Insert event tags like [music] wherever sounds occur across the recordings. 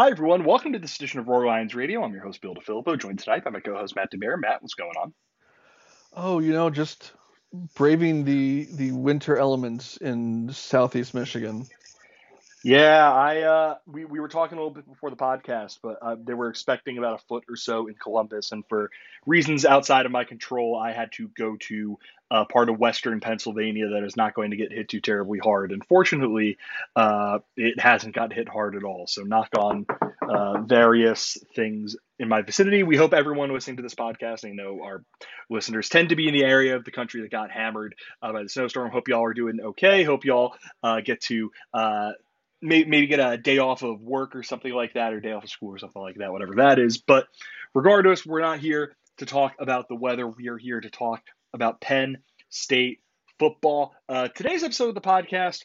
Hi, everyone. Welcome to this edition of Roar Lions Radio. I'm your host, Bill DiFilippo, joined tonight by my co host, Matt DeMere. Matt, what's going on? Oh, you know, just braving the the winter elements in southeast Michigan. Yeah, I uh, we we were talking a little bit before the podcast, but uh, they were expecting about a foot or so in Columbus, and for reasons outside of my control, I had to go to a part of Western Pennsylvania that is not going to get hit too terribly hard. And fortunately, uh, it hasn't got hit hard at all. So knock on uh, various things in my vicinity. We hope everyone listening to this podcast, I know our listeners tend to be in the area of the country that got hammered uh, by the snowstorm. Hope y'all are doing okay. Hope y'all uh, get to maybe get a day off of work or something like that, or day off of school or something like that, whatever that is. But regardless, we're not here to talk about the weather. We are here to talk about Penn State football. Uh, today's episode of the podcast,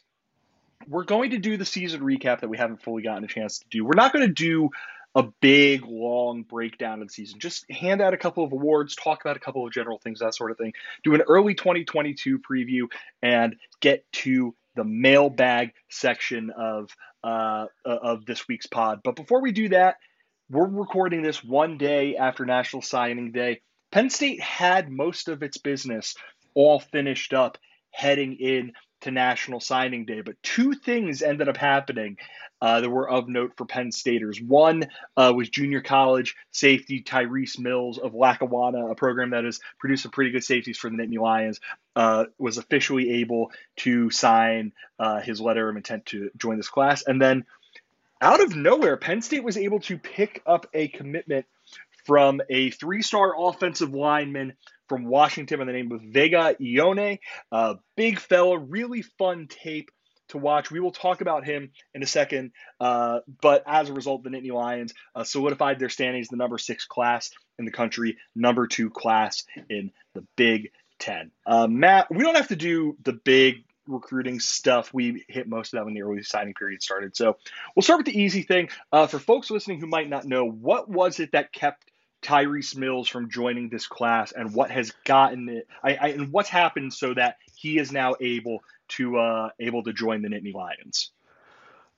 we're going to do the season recap that we haven't fully gotten a chance to do. We're not going to do a big, long breakdown of the season. Just hand out a couple of awards, talk about a couple of general things, that sort of thing. Do an early 2022 preview and get to the mailbag section of uh, of this week's pod. But before we do that, we're recording this one day after National Signing Day. Penn State had most of its business all finished up heading in to National Signing Day, but two things ended up happening uh, that were of note for Penn Staters. One uh, was junior college safety Tyrese Mills of Lackawanna, a program that has produced some pretty good safeties for the Nittany Lions, uh, was officially able to sign uh, his letter of intent to join this class. And then out of nowhere, Penn State was able to pick up a commitment from a three star offensive lineman from Washington by the name of Vega Ioane. Uh, big fella, really fun tape to watch. We will talk about him in a second. Uh, but as a result, the Nittany Lions uh, solidified their standings, the number six class in the country, number two class in the Big Ten. Uh, Matt, we don't have to do the big recruiting stuff. We hit most of that when the early signing period started. So we'll start with the easy thing. Uh, for folks listening who might not know, what was it that kept Tyrese Mills from joining this class and what has gotten it I, I, and what's happened so that he is now able to uh, able to join the Nittany Lions.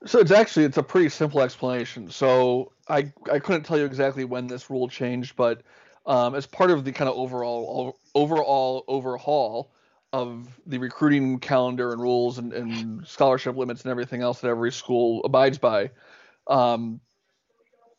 So it's actually it's a pretty simple explanation. So I I couldn't tell you exactly when this rule changed, but um, as part of the kind of overall overall overhaul of the recruiting calendar and rules and, and scholarship limits and everything else that every school abides by, um,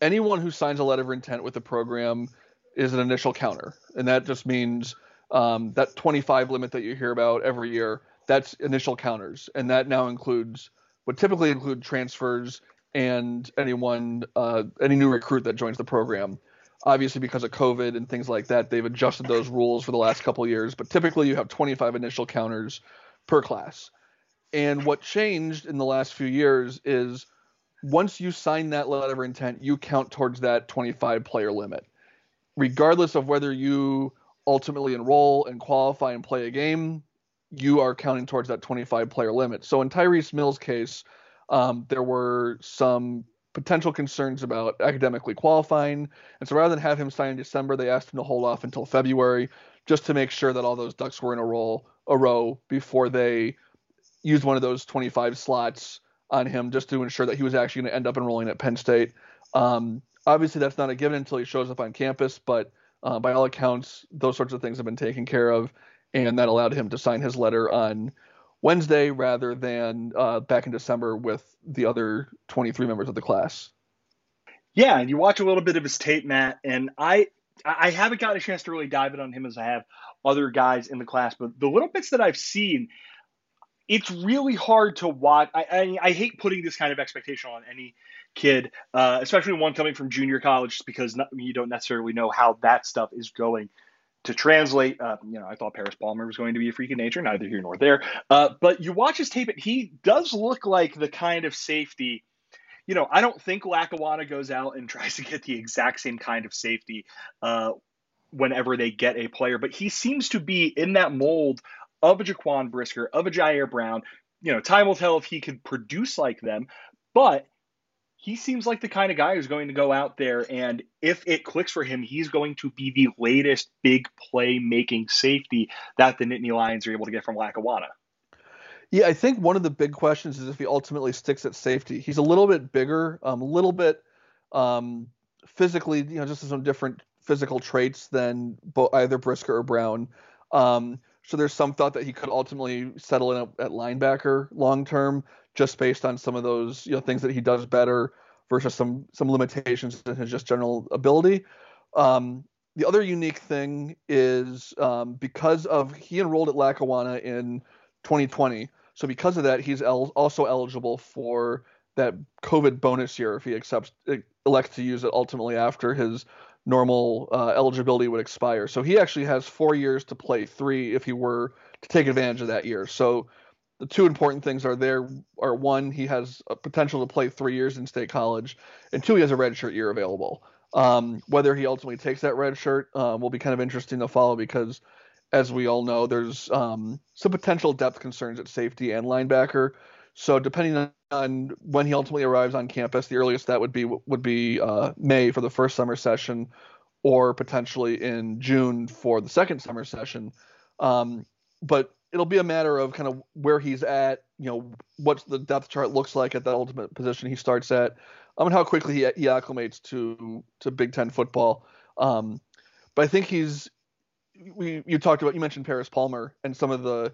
anyone who signs a letter of intent with the program is an initial counter, and that just means um, that 25 limit that you hear about every year. That's initial counters, and that now includes would typically include transfers and anyone uh, any new recruit that joins the program. Obviously, because of COVID and things like that, they've adjusted those rules for the last couple years. But typically, you have 25 initial counters per class. And what changed in the last few years is once you sign that letter of intent, you count towards that 25 player limit. Regardless of whether you ultimately enroll and qualify and play a game, you are counting towards that 25 player limit. So in Tyrese Mills' case, um, there were some potential concerns about academically qualifying. And so rather than have him sign in December, they asked him to hold off until February just to make sure that all those ducks were in a row, a row before they used one of those 25 slots on him just to ensure that he was actually going to end up enrolling at Penn State. Um, obviously, that's not a given until he shows up on campus, but uh, by all accounts, those sorts of things have been taken care of, and that allowed him to sign his letter on Wednesday rather than uh, back in December with the other 23 members of the class. Yeah, and you watch a little bit of his tape, Matt, and I I haven't gotten a chance to really dive in on him as I have other guys in the class, but the little bits that I've seen, it's really hard to watch. I, I, I hate putting this kind of expectation on any kid, uh, especially one coming from junior college, just because not, you don't necessarily know how that stuff is going to translate. Uh, you know, I thought Paris Palmer was going to be a freak of nature, neither here nor there. Uh, but you watch his tape, and he does look like the kind of safety. You know, I don't think Lackawanna goes out and [laughs] tries to get the exact same kind of safety uh, whenever they get a player, but he seems to be in that mold of a Jaquan Brisker, of a Ji'Ayir Brown. You know, time will tell if he could produce like them, but he seems like the kind of guy who's going to go out there and if it clicks for him, he's going to be the latest big play making safety that the Nittany Lions are able to get from Lackawanna. Yeah, I think one of the big questions is if he ultimately sticks at safety. He's a little bit bigger, um, a little bit Um, physically, you know, just some different physical traits than either Brisker or Brown. Um, so there's some thought that he could ultimately settle in at linebacker long term, just based on some of those you know things that he does better versus some some limitations in his just general ability. Um, the other unique thing is um, because of he enrolled at Lackawanna in 2020, so because of that, he's el- also eligible for that COVID bonus year if he accepts elects to use it ultimately after his normal uh, eligibility would expire. So he actually has four years to play three if he were to take advantage of that year. So the two important things are there are one, he has a potential to play three years in State College, and two, he has a redshirt year available. Um, whether he ultimately takes that red shirt um, will be kind of interesting to follow because, as we all know, there's um, some potential depth concerns at safety and linebacker. So depending on when he ultimately arrives on campus, the earliest that would be would be uh, May for the first summer session, or potentially in June for the second summer session. Um, but it'll be a matter of kind of where he's at, you know, what the depth chart looks like at that ultimate position he starts at, um, and how quickly he, he acclimates to to Big Ten football. Um, but I think he's we you talked about you mentioned Paris Palmer and some of the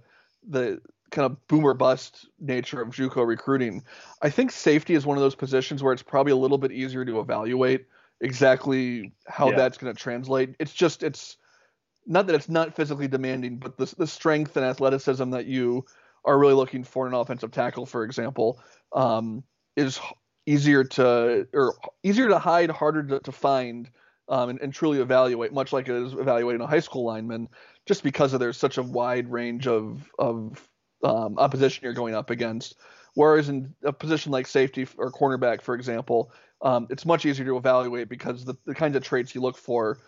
the kind of boomer bust nature of JUCO recruiting. I think safety is one of those positions where it's probably a little bit easier to evaluate exactly how yeah. that's going to translate. It's just it's not that it's not physically demanding, but the the strength and athleticism that you are really looking for in an offensive tackle, for example, um, is easier to or easier to hide, harder to, to find, um, and, and, truly evaluate, much like it is evaluating a high school lineman, just because of there's such a wide range of of um, opposition you're going up against. Whereas in a position like safety or cornerback, for example, um, it's much easier to evaluate because the, the kinds of traits you look for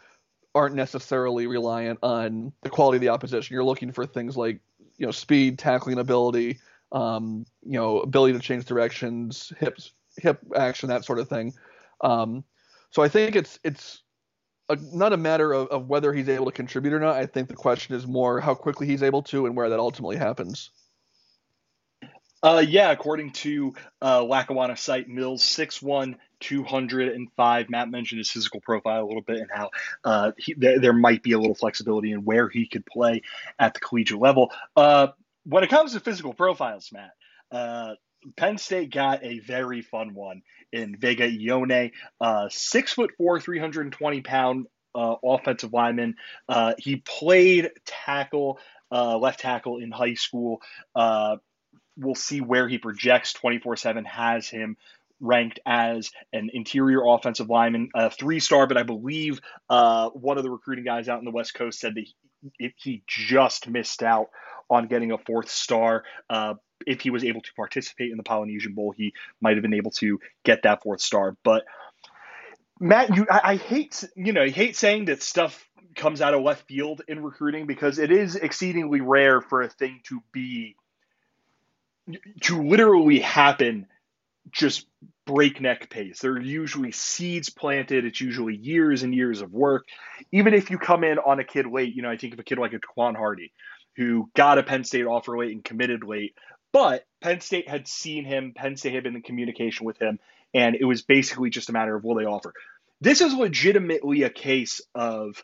aren't necessarily reliant on the quality of the opposition. You're looking for things like you know speed, tackling ability, um, you know ability to change directions, hips, hip action, that sort of thing. Um, so I think it's it's a, not a matter of, of whether he's able to contribute or not. I think the question is more how quickly he's able to and where that ultimately happens. Uh, yeah, according to uh, Lackawanna site, Mills six one 205. Matt mentioned his physical profile a little bit and how uh, he, there, there, might be a little flexibility in where he could play at the collegiate level. Uh, when it comes to physical profiles, Matt, uh, Penn State got a very fun one in Vega Ioane, uh, six foot four, 320 pound uh, offensive lineman. Uh, he played tackle, left tackle in high school we'll see where he projects 24 7 has him ranked as an interior offensive lineman, a three star, but I believe uh, one of the recruiting guys out in the West Coast said that he, he just missed out on getting a fourth star. Uh, if he was able to participate in the Polynesian Bowl, he might have been able to get that fourth star. But Matt, you, I, I hate, you know, I hate saying that stuff comes out of left field in recruiting because it is exceedingly rare for a thing to be to literally happen just breakneck pace. There are usually seeds planted. It's usually years and years of work. Even if you come in on a kid late, you know, I think of a kid like a Quan Hardy who got a Penn State offer late and committed late, but Penn State had seen him, Penn State had been in communication with him, and it was basically just a matter of will they offer. This is legitimately a case of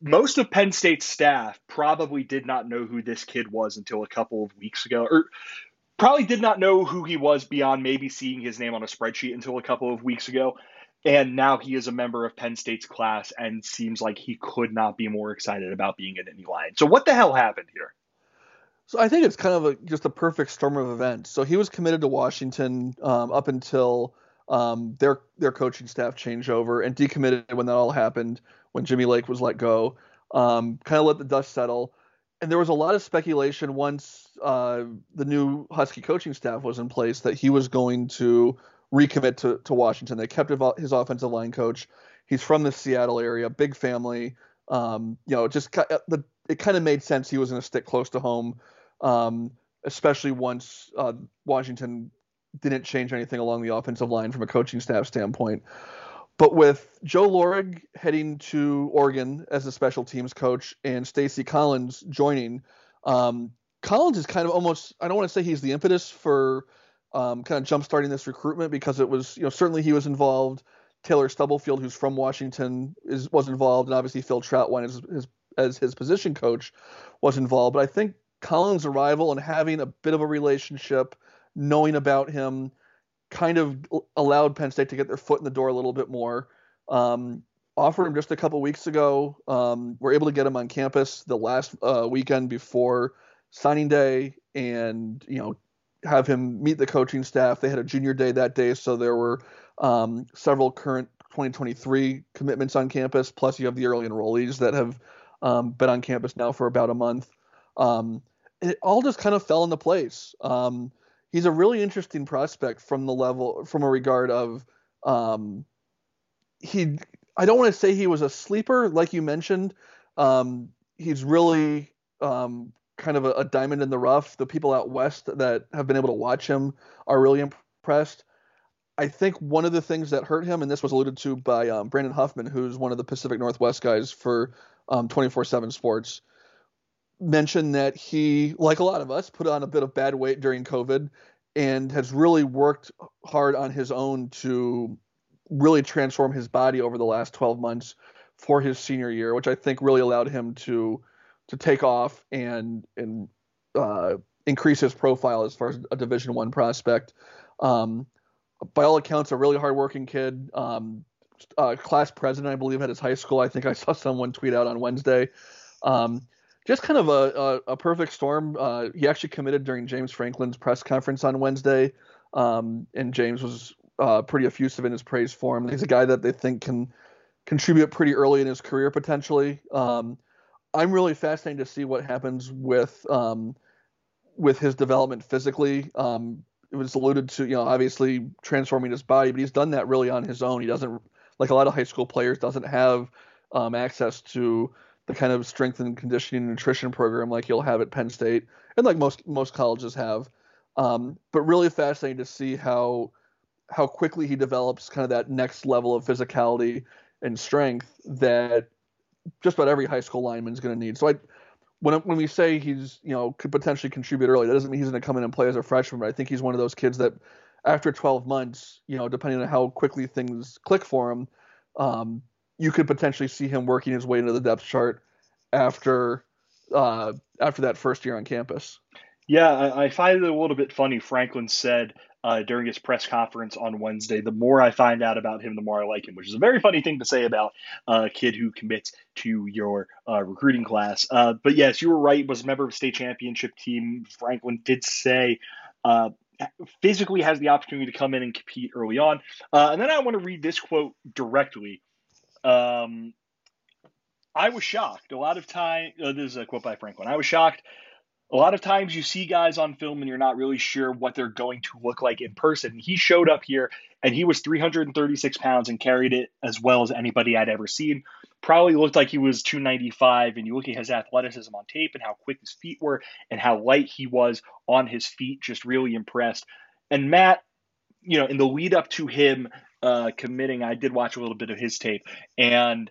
most of Penn State's staff probably did not know who this kid was until a couple of weeks ago, or probably did not know who he was beyond maybe seeing his name on a spreadsheet until a couple of weeks ago. And now he is a member of Penn State's class and seems like he could not be more excited about being a Nittany Lion. So, what the hell happened here? So, I think it's kind of a, just a perfect storm of events. So, he was committed to Washington um, up until um, their their coaching staff changeover and decommitted when that all happened when Jimmy Lake was let go. Um, kind of let the dust settle and there was a lot of speculation once uh, the new Husky coaching staff was in place that he was going to recommit to, to Washington. They kept his offensive line coach. He's from the Seattle area, big family. Um, you know, just uh, the, it kind of made sense he was going to stick close to home, um, especially once uh, Washington didn't change anything along the offensive line from a coaching staff standpoint. But with Joe Lorig heading to Oregon as a special teams coach and Stacy Collins joining, um, Collins is kind of almost, I don't want to say he's the impetus for um, kind of jump starting this recruitment because it was, you know, certainly he was involved. Taylor Stubblefield, who's from Washington, is was involved, and obviously Phil Trautwein as his as his position coach was involved. But I think Collins' arrival and having a bit of a relationship, knowing about him, kind of allowed Penn State to get their foot in the door a little bit more. Um, offered him just a couple weeks ago. Um, we're able to get him on campus the last uh, weekend before signing day, and you know have him meet the coaching staff. They had a junior day that day, so there were um, several current 2023 commitments on campus. Plus, you have the early enrollees that have um, been on campus now for about a month. Um, it all just kind of fell into place. Um, he's a really interesting prospect from the level, from a regard of um, he. I don't want to say he was a sleeper, like you mentioned. Um, he's really um, kind of a, a, diamond in the rough. The people out west that have been able to watch him are really impressed. I think one of the things that hurt him, and this was alluded to by um, Brandon Huffman, who's one of the Pacific Northwest guys for um, 24/7 Sports, mentioned that he, like a lot of us, put on a bit of bad weight during COVID and has really worked hard on his own to really transform his body over the last 12 months for his senior year, which I think really allowed him to to take off and and uh, increase his profile as far as a Division One prospect. Um, by all accounts, a really hardworking kid. Um, uh, class president, I believe, at his high school. I think I saw someone tweet out on Wednesday. Um, just kind of a, a, a perfect storm. Uh, he actually committed during James Franklin's press conference on Wednesday, um, and James was uh, pretty effusive in his praise for him. He's a guy that they think can contribute pretty early in his career potentially. Um, I'm really fascinated to see what happens with um, with his development physically. Um, it was alluded to, you know, obviously transforming his body, but he's done that really on his own. He doesn't, like a lot of high school players, doesn't have um, access to the kind of strength and conditioning and nutrition program like you'll have at Penn State and like most most colleges have. Um, but really fascinating to see how how quickly he develops kind of that next level of physicality and strength that just about every high school lineman is going to need. So I when when we say he's you know could potentially contribute early, that doesn't mean he's going to come in and play as a freshman. But I think he's one of those kids that after 12 months, you know, depending on how quickly things click for him, um, you could potentially see him working his way into the depth chart after uh, after that first year on campus. Yeah, I, I find it a little bit funny. Franklin said uh, during his press conference on Wednesday, the more I find out about him, the more I like him, which is a very funny thing to say about a kid who commits to your uh, recruiting class. Uh, but yes, you were right. Was a member of a state championship team. Franklin did say uh, physically has the opportunity to come in and compete early on. Uh, and then I want to read this quote directly. Um, I was shocked. A lot of time, uh, this is a quote by Franklin. I was shocked. A lot of times you see guys on film and you're not really sure what they're going to look like in person. He showed up here and he was 336 pounds and carried it as well as anybody I'd ever seen. Probably looked like he was 295. And you look at his athleticism on tape and how quick his feet were and how light he was on his feet, just really impressed. And Matt, you know, in the lead up to him uh, committing, I did watch a little bit of his tape and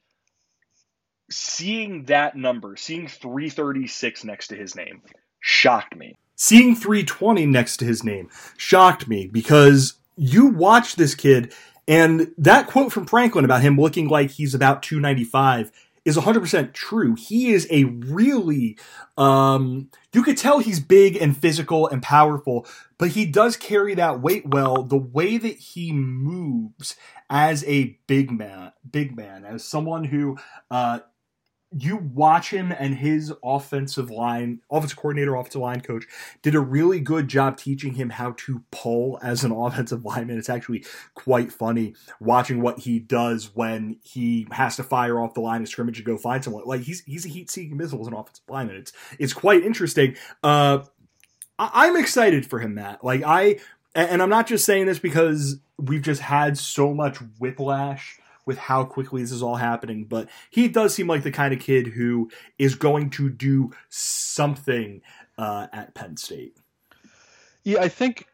seeing that number, seeing 336 next to his name, shocked me. Seeing 320 next to his name shocked me because you watch this kid and that quote from Franklin about him looking like he's about 295 is 100% true. He is a really, um, you could tell he's big and physical and powerful, but he does carry that weight well. The way that he moves as a big man, big man, as someone who, uh, you watch him and his offensive line, offensive coordinator, offensive line coach did a really good job teaching him how to pull as an [laughs] offensive lineman. It's actually quite funny watching what he does when he has to fire off the line of scrimmage to go find someone. Like he's he's a heat seeking missile as an offensive lineman. It's it's quite interesting. Uh, I, I'm excited for him, Matt. Like I, and I'm not just saying this because we've just had so much whiplash with how quickly this is all happening, but he does seem like the kind of kid who is going to do something uh, at Penn State. Yeah, I think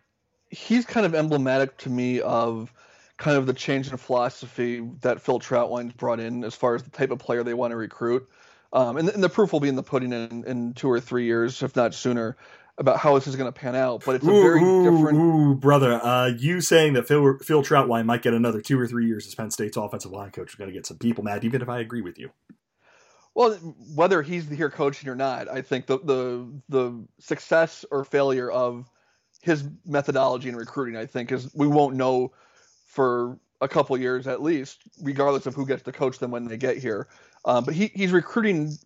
he's kind of emblematic to me of kind of the change in philosophy that Phil Trautwein's brought in as far as the type of player they want to recruit. Um, and, and, the proof will be in the pudding in, in two or three years, if not sooner, about how this is going to pan out, but it's a very ooh, different. Ooh, brother, uh, you saying that Phil Phil Trautwein might get another two or three years as Penn State's offensive line coach is going to get some people mad, even if I agree with you. Well, whether he's here coaching or not, I think the the the success or failure of his methodology in recruiting, I think, is we won't know for a couple years at least, regardless of who gets to coach them when they get here. Um, but he, he's recruiting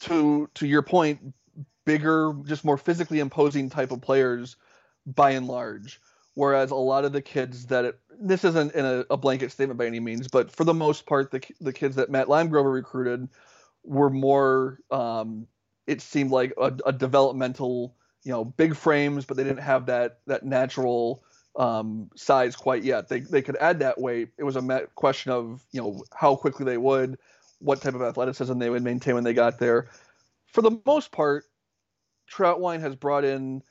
to to your point, bigger, just more physically imposing type of players by and large. Whereas a lot of the kids that it, this isn't in a, a, blanket statement by any means, but for the most part, the the kids that Matt Limegrover recruited were more. Um, it seemed like a, a, developmental, you know, big frames, but they didn't have that that natural um, size quite yet. They they could add that weight. It was a question of you know how quickly they would, what type of athleticism they would maintain when they got there. For the most part, Trautwein has brought in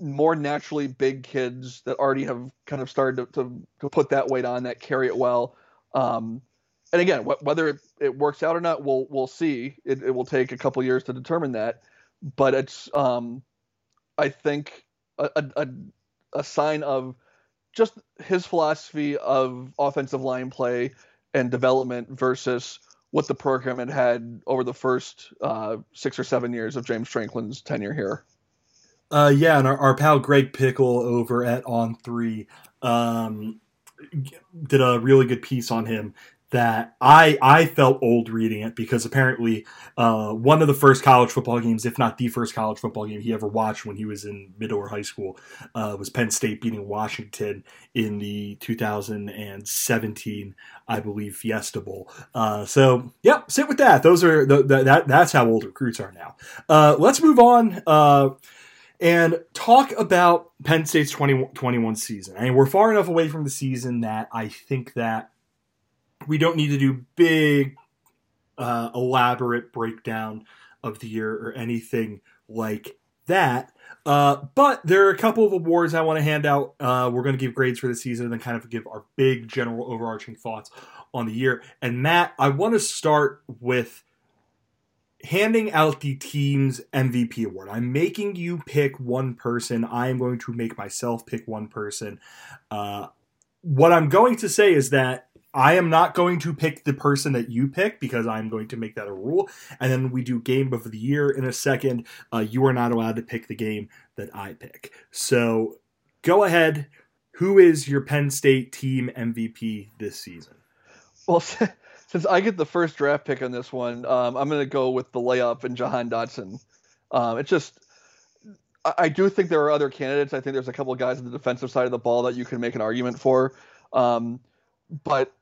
more naturally big kids that already have kind of started to, to, to put that weight on that carry it well. Um, and again, wh- whether it, it, works out or not, we'll we'll see. It, it, will take a couple years to determine that, but it's um, I think a, a, a sign of just his philosophy of offensive line play and development versus what the program had had over the first uh, six or seven years of James Franklin's tenure here. Uh, yeah, and our, our pal Greg Pickle over at On Three um, did a really good piece on him that I I felt old reading it because apparently uh, one of the first college football games, if not the first college football game he ever watched when he was in middle or high school, uh, was Penn State beating Washington in the 2017, I believe, Fiesta Bowl. Uh, so yeah, sit with that. Those are the, the, that that's how old recruits are now. Uh, let's move on uh, and talk about Penn State's 2021 season. I mean, we're far enough away from the season that I think that we don't need to do big, uh, elaborate breakdown of the year or anything like that. Uh, but there are a couple of awards I want to hand out. Uh, we're going to give grades for the season and then kind of give our big general overarching thoughts on the year. And Matt, I want to start with handing out the team's MVP award. I'm making you pick one person. I am going to make myself pick one person. Uh, what I'm going to say is that I am not going to pick the person that you pick because I'm going to make that a rule. And then we do game of the year in a second. Uh, you are not allowed to pick the game that I pick. So go ahead. Who is your Penn State team MVP this season? Well, [laughs] since I get the first draft pick on this one, um, I'm going to go with the layup and Jahan Dotson. Um, it's just I do think there are other candidates. I think there's a couple of guys on the defensive side of the ball that you can make an argument for. Um, but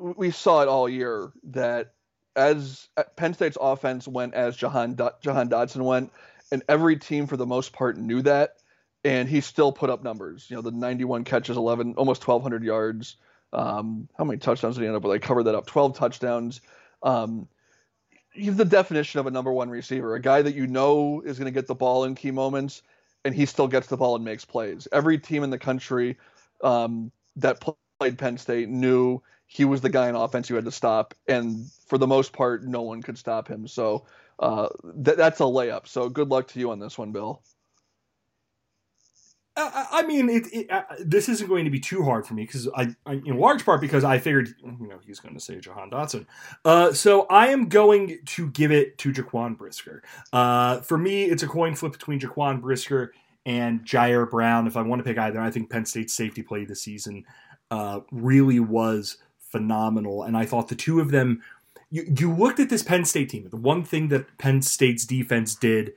we saw it all year that as uh, Penn State's offense went as Jahan Jahan Dotson went, and every team for the most part knew that, and he still put up numbers. You know, the 91 catches, 11, almost 1,200 yards. Um, how many touchdowns did he end up with? I covered that up. 12 touchdowns. Um, he's the definition of a number one receiver, a guy that you know is going to get the ball in key moments, and he still gets the ball and makes plays. Every team in the country um, that played Penn State knew he was the guy in offense you had to stop, and for the most part, no one could stop him. So uh, th- that's a layup. So good luck to you on this one, Bill. I mean, it, it uh, this isn't going to be too hard for me because I, I, in large part, because I figured, you know, he's going to say Jahan Dotson. Uh, so I am going to give it to Jaquan Brisker. Uh, for me, it's a coin flip between Jaquan Brisker and Ji'Ayir Brown. If I want to pick either, I think Penn State's safety play this season uh, really was phenomenal. And I thought the two of them, you, you looked at this Penn State team. The one thing that Penn State's defense did,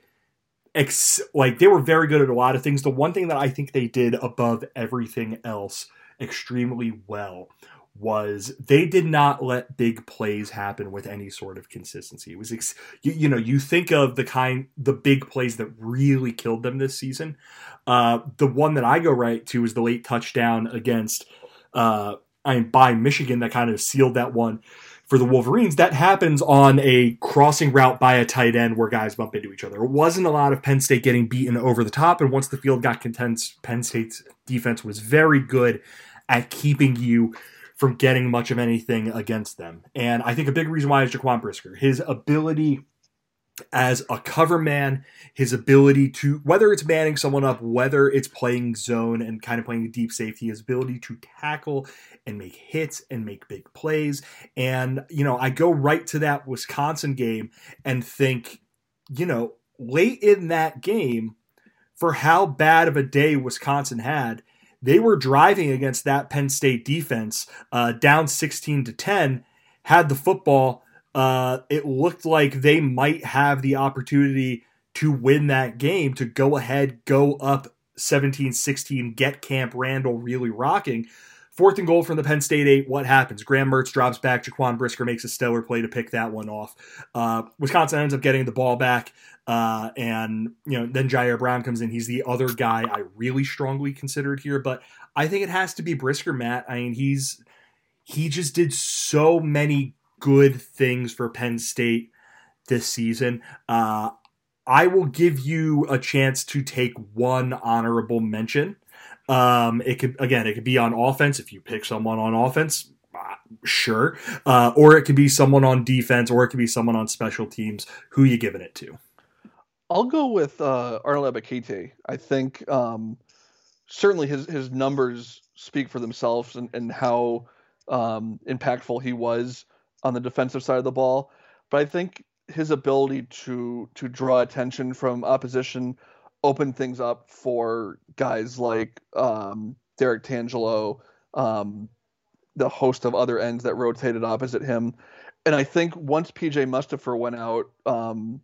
ex, like they were very good at a lot of things. The one thing that I think they did above everything else extremely well was they did not let big plays happen with any sort of consistency. It was, ex- you, you, know, you think of the kind, the big plays that really killed them this season. Uh, the one that I go right to is the late touchdown against uh, I mean, by Michigan that kind of sealed that one for the Wolverines. That happens on a crossing route by a tight end where guys bump into each other. It wasn't a lot of Penn State getting beaten over the top, and once the field got content, Penn State's defense was very good at keeping you from getting much of anything against them. And I think a big reason why is Jaquan Brisker. His ability as a cover man, his ability to, whether it's manning someone up, whether it's playing zone and kind of playing deep safety, his ability to tackle and make hits and make big plays. And, you know, I go right to that Wisconsin game and think, you know, late in that game, for how bad of a day Wisconsin had, they were driving against that Penn State defense, uh, down 16 to 10, had the football uh, it looked like they might have the opportunity to win that game, to go ahead, go up 17 16, get Camp Randall really rocking. Fourth and goal from the Penn State eight. What happens? Graham Mertz drops back. Jaquan Brisker makes a stellar play to pick that one off. Uh, Wisconsin ends up getting the ball back, uh, and you know then Ji'Ayir Brown comes in. He's the other guy I really strongly considered here, but I think it has to be Brisker. Matt. I mean, he's he just did so many good things for Penn State this season. Uh, I will give you a chance to take one honorable mention. Um, it could again, it could be on offense if you pick someone on offense, uh, sure, uh, or it could be someone on defense, or it could be someone on special teams. Who you giving it to? I'll go with uh, Arnold Ebiketie. I think um, certainly his his numbers speak for themselves and, and how um, impactful he was on the defensive side of the ball. But I think his ability to to draw attention from opposition opened things up for guys like um, Derrick Tangelo, um, the host of other ends that rotated opposite him. And I think once PJ Mustipher went out, um,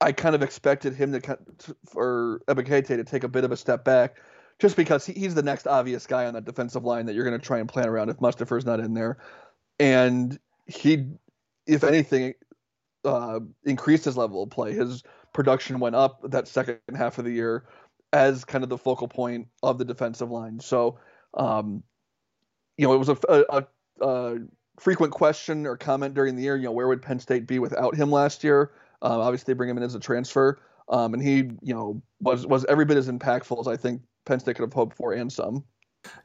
I kind of expected him to, for Ebiketie to take a bit of a step back, just because he, he's the next obvious guy on that defensive line that you're going to try and plan around if Mustipher's not in there and he, if anything, uh, increased his level of play. His production went up that second half of the year as kind of the focal point of the defensive line. So, um, you know, it was a, a, a, frequent question or comment during the year. You know, where would Penn State be without him last year? Uh, obviously, they bring him in as a transfer, um, and he, you know, was was every bit as impactful as I think Penn State could have hoped for, and some.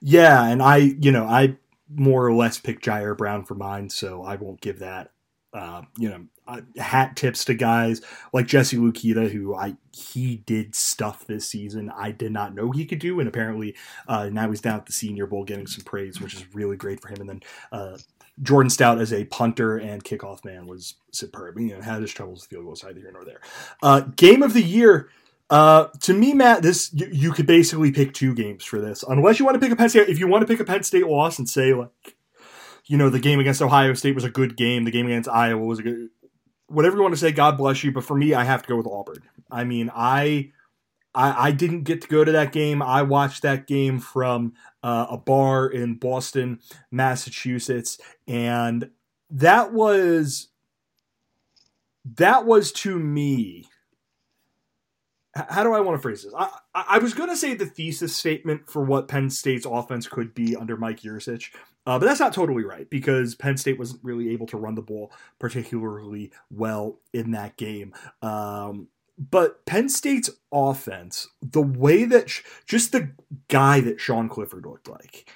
Yeah, and I, you know, I more or less pick Ji'Ayir Brown for mine, so I won't give that. Uh, you know, uh, hat tips to guys like Jesse Luketa, who I he did stuff this season I did not know he could do, and apparently uh, now he's down at the Senior Bowl getting some praise, which is really great for him. And then uh, Jordan Stout as a punter and kickoff man was superb. You know, had his troubles with field goals, either here nor there. Uh, game of the year. Uh, to me, Matt, this you, you, could basically pick two games for this, unless you want to pick a Penn State. If you want to pick a Penn State loss and say like, you know, the game against Ohio State was a good game, the game against Iowa was a good, whatever you want to say. God bless you, but for me, I have to go with Auburn. I mean, I, I, I didn't get to go to that game. I watched that game from uh, a bar in Boston, Massachusetts, and that was that was to me how do I want to phrase this? I, I was going to say the thesis statement for what Penn State's offense could be under Mike Yurcich, uh, but that's not totally right because Penn State wasn't really able to run the ball particularly well in that game. Um, but Penn State's offense, the way that sh- just the guy that Sean Clifford looked like,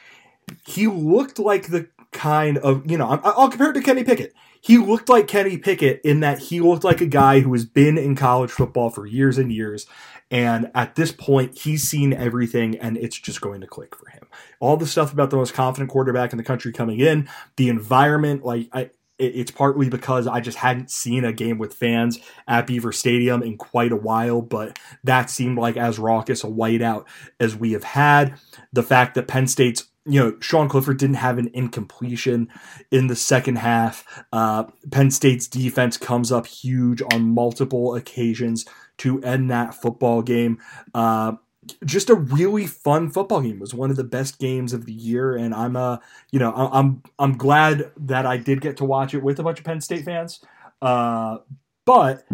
he looked like the kind of you know I'll compare it to Kenny Pickett he looked like Kenny Pickett in that he looked like a guy who has been in college football for years and years. And at this point, he's seen everything and it's just going to click for him. All the stuff about the most confident quarterback in the country coming in, the environment, like I, it's partly because I just hadn't seen a game with fans at Beaver Stadium in quite a while, but that seemed like as raucous a whiteout as we have had. The fact that Penn State's you know, Sean Clifford didn't have an incompletion in the second half. Uh, Penn State's defense comes up huge on multiple occasions to end that football game. Uh, just a really fun football game. It was one of the best games of the year, and I'm uh, you know, I'm I'm glad that I did get to watch it with a bunch of Penn State fans. Uh, but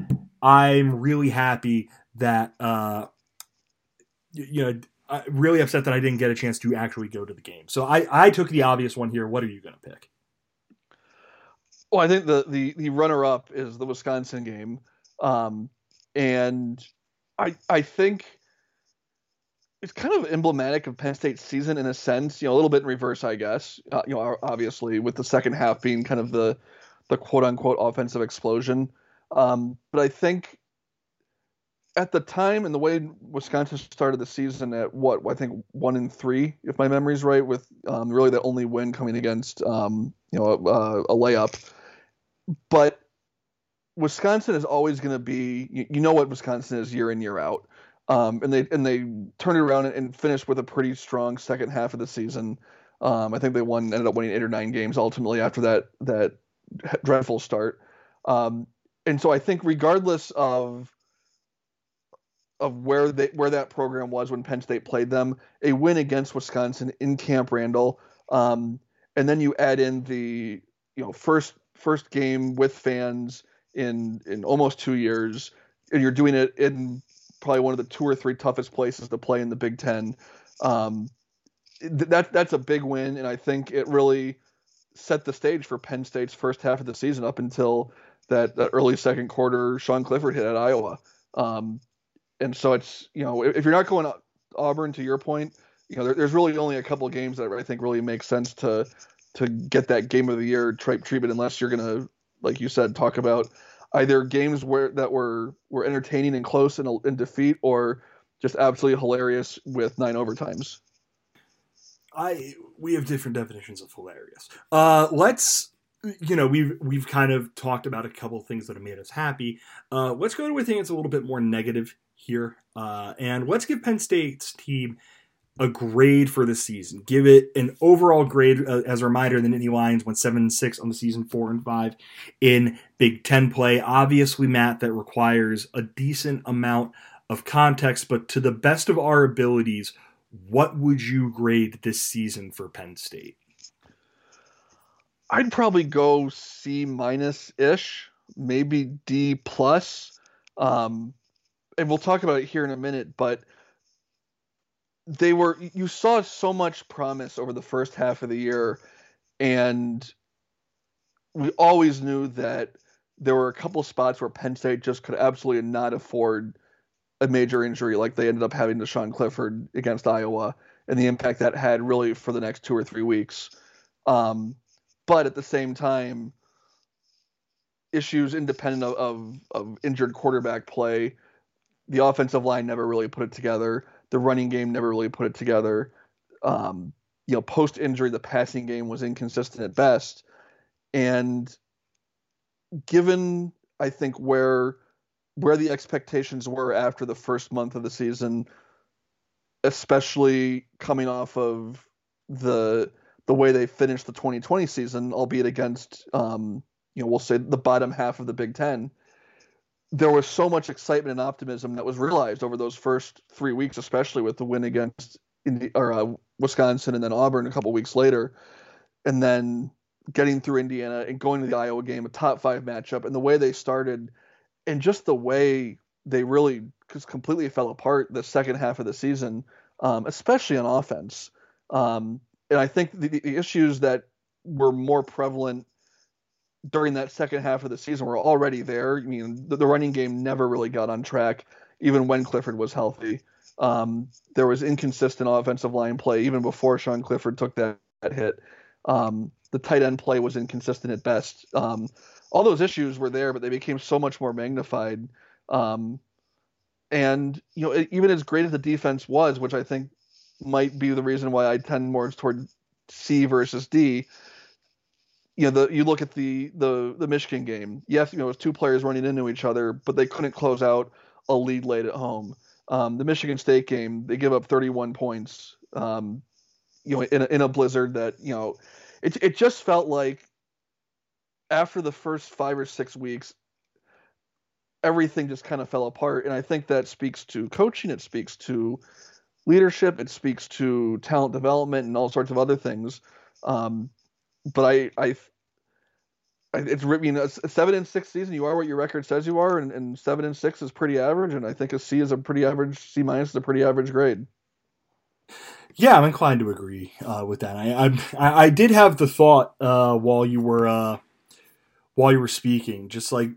I'm really happy that uh, you know uh, really upset that I didn't get a chance to actually go to the game. So I, I took the obvious one here. What are you going to pick? Well, I think the, the, the runner up is the Wisconsin game. Um, and I, I think it's kind of emblematic of Penn State's season in a sense, you know, a little bit in reverse, I guess, uh, you know, obviously with the second half being kind of the, the quote unquote offensive explosion. Um, but I think at the time and the way Wisconsin started the season at what I think one in three, if my memory's right, with um, really the only win coming against um, you know a, a, layup. But Wisconsin is always going to be you, you, know what Wisconsin is year in year out, um, and they and they turned it around and, and, finished with a pretty strong second half of the season. Um, I think they won ended up winning eight or nine games ultimately after that that dreadful start. Um, and so I think regardless of of where they where that program was when Penn State played them, a win against Wisconsin in Camp Randall, um, and then you add in the you know first first game with fans in in almost two years, and you're doing it in probably one of the two or three toughest places to play in the Big Ten. Um, that that's a big win, and I think it really set the stage for Penn State's first half of the season up until that, that early second quarter Sean Clifford hit at Iowa. Um, and so it's you know if you're not going Auburn to your point, you know there, there's really only a couple games that I think really make sense to to get that game of the year type treatment unless you're gonna like you said talk about either games where that were were entertaining and close in, in defeat or just absolutely hilarious with nine overtimes. I we have different definitions of hilarious. Uh, let's you know we've we've kind of talked about a couple things that have made us happy. Uh, let's go to a thing that's a little bit more negative here, uh, and let's give Penn State's team a grade for the season. Give it an overall grade uh, as a reminder. The Nittany Lions went seven and six on the season, four and five in Big Ten play. Obviously, Matt, that requires a decent amount of context, but to the best of our abilities, what would you grade this season for Penn State? I'd probably go C minus ish, maybe D plus. Um, and we'll talk about it here in a minute, but they were you saw so much promise over the first half of the year and we always knew that there were a couple spots where Penn State just could absolutely not afford a major injury like they ended up having to Sean Clifford against Iowa and the impact that had really for the next two or three weeks. Um, but at the same time, issues independent of, of, of injured quarterback play the offensive line never really put it together. The running game never really put it together. Um, you know, post injury, the passing game was inconsistent at best. And given, I think, where where the expectations were after the first month of the season, especially coming off of the the way they finished the 2020 season, albeit against, um, you know, we'll say the bottom half of the Big Ten there was so much excitement and optimism that was realized over those first three weeks, especially with the win against Indi- or uh, Wisconsin and then Auburn a couple weeks later, and then getting through Indiana and going to the Iowa game, a top five matchup, and the way they started, and just the way they really just completely fell apart the second half of the season, um, especially on offense. Um, and I think the, the issues that were more prevalent during that second half of the season we were already there. I mean, the, the running game never really got on track, even when Clifford was healthy. Um, there was inconsistent offensive line play even before Sean Clifford took that, that hit. Um, the tight end play was inconsistent at best. Um, all those issues were there, but they became so much more magnified. Um, and you know, even as great as the defense was, which I think might be the reason why I tend more toward C versus D you know, the you look at the the the Michigan game. Yes, you know, it was two players running into each other, but they couldn't close out a lead late at home. Um, the Michigan State game, they give up 31 points. Um, you know, in a, in a blizzard that you know, it it just felt like after the first five or six weeks, everything just kind of fell apart. And I think that speaks to coaching. It speaks to leadership. It speaks to talent development and all sorts of other things. Um, but I, I, it's I mean a seven and six season. You are what your record says you are, and, and seven and six is pretty average. And I think a C is a pretty average. C minus is a pretty average grade. Yeah, I'm inclined to agree uh, with that. I, I I did have the thought uh, while you were uh, while you were speaking, just like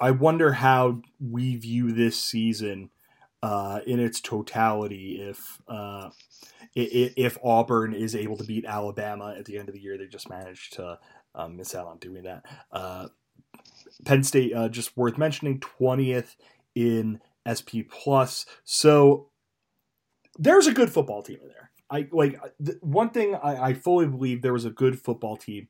I wonder how we view this season uh, in its totality. If uh, if Auburn is able to beat Alabama at the end of the year, they just managed to um, miss out on doing that. Uh, Penn State, uh, just worth mentioning, 20th in SP plus. So there's a good football team in there. I like th- one thing I, I fully believe there was a good football team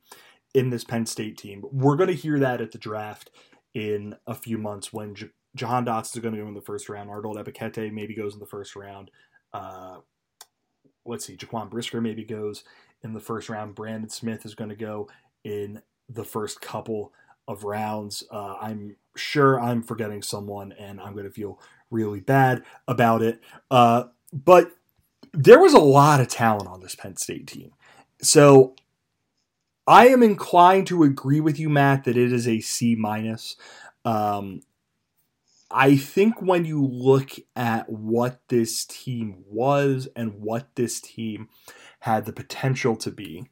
in this Penn State team. We're going to hear that at the draft in a few months when Jahan Dotson is going to go in the first round. Arnold Ebiketie maybe goes in the first round. Uh, let's see, Jaquan Brisker maybe goes in the first round. Brandon Smith is going to go in the first couple of rounds. Uh, I'm sure I'm forgetting someone, and I'm going to feel really bad about it. Uh, but there was a lot of talent on this Penn State team. So I am inclined to agree with you, Matt, that it is a C minus. Um, I think when you look at what this team was and what this team had the potential to be,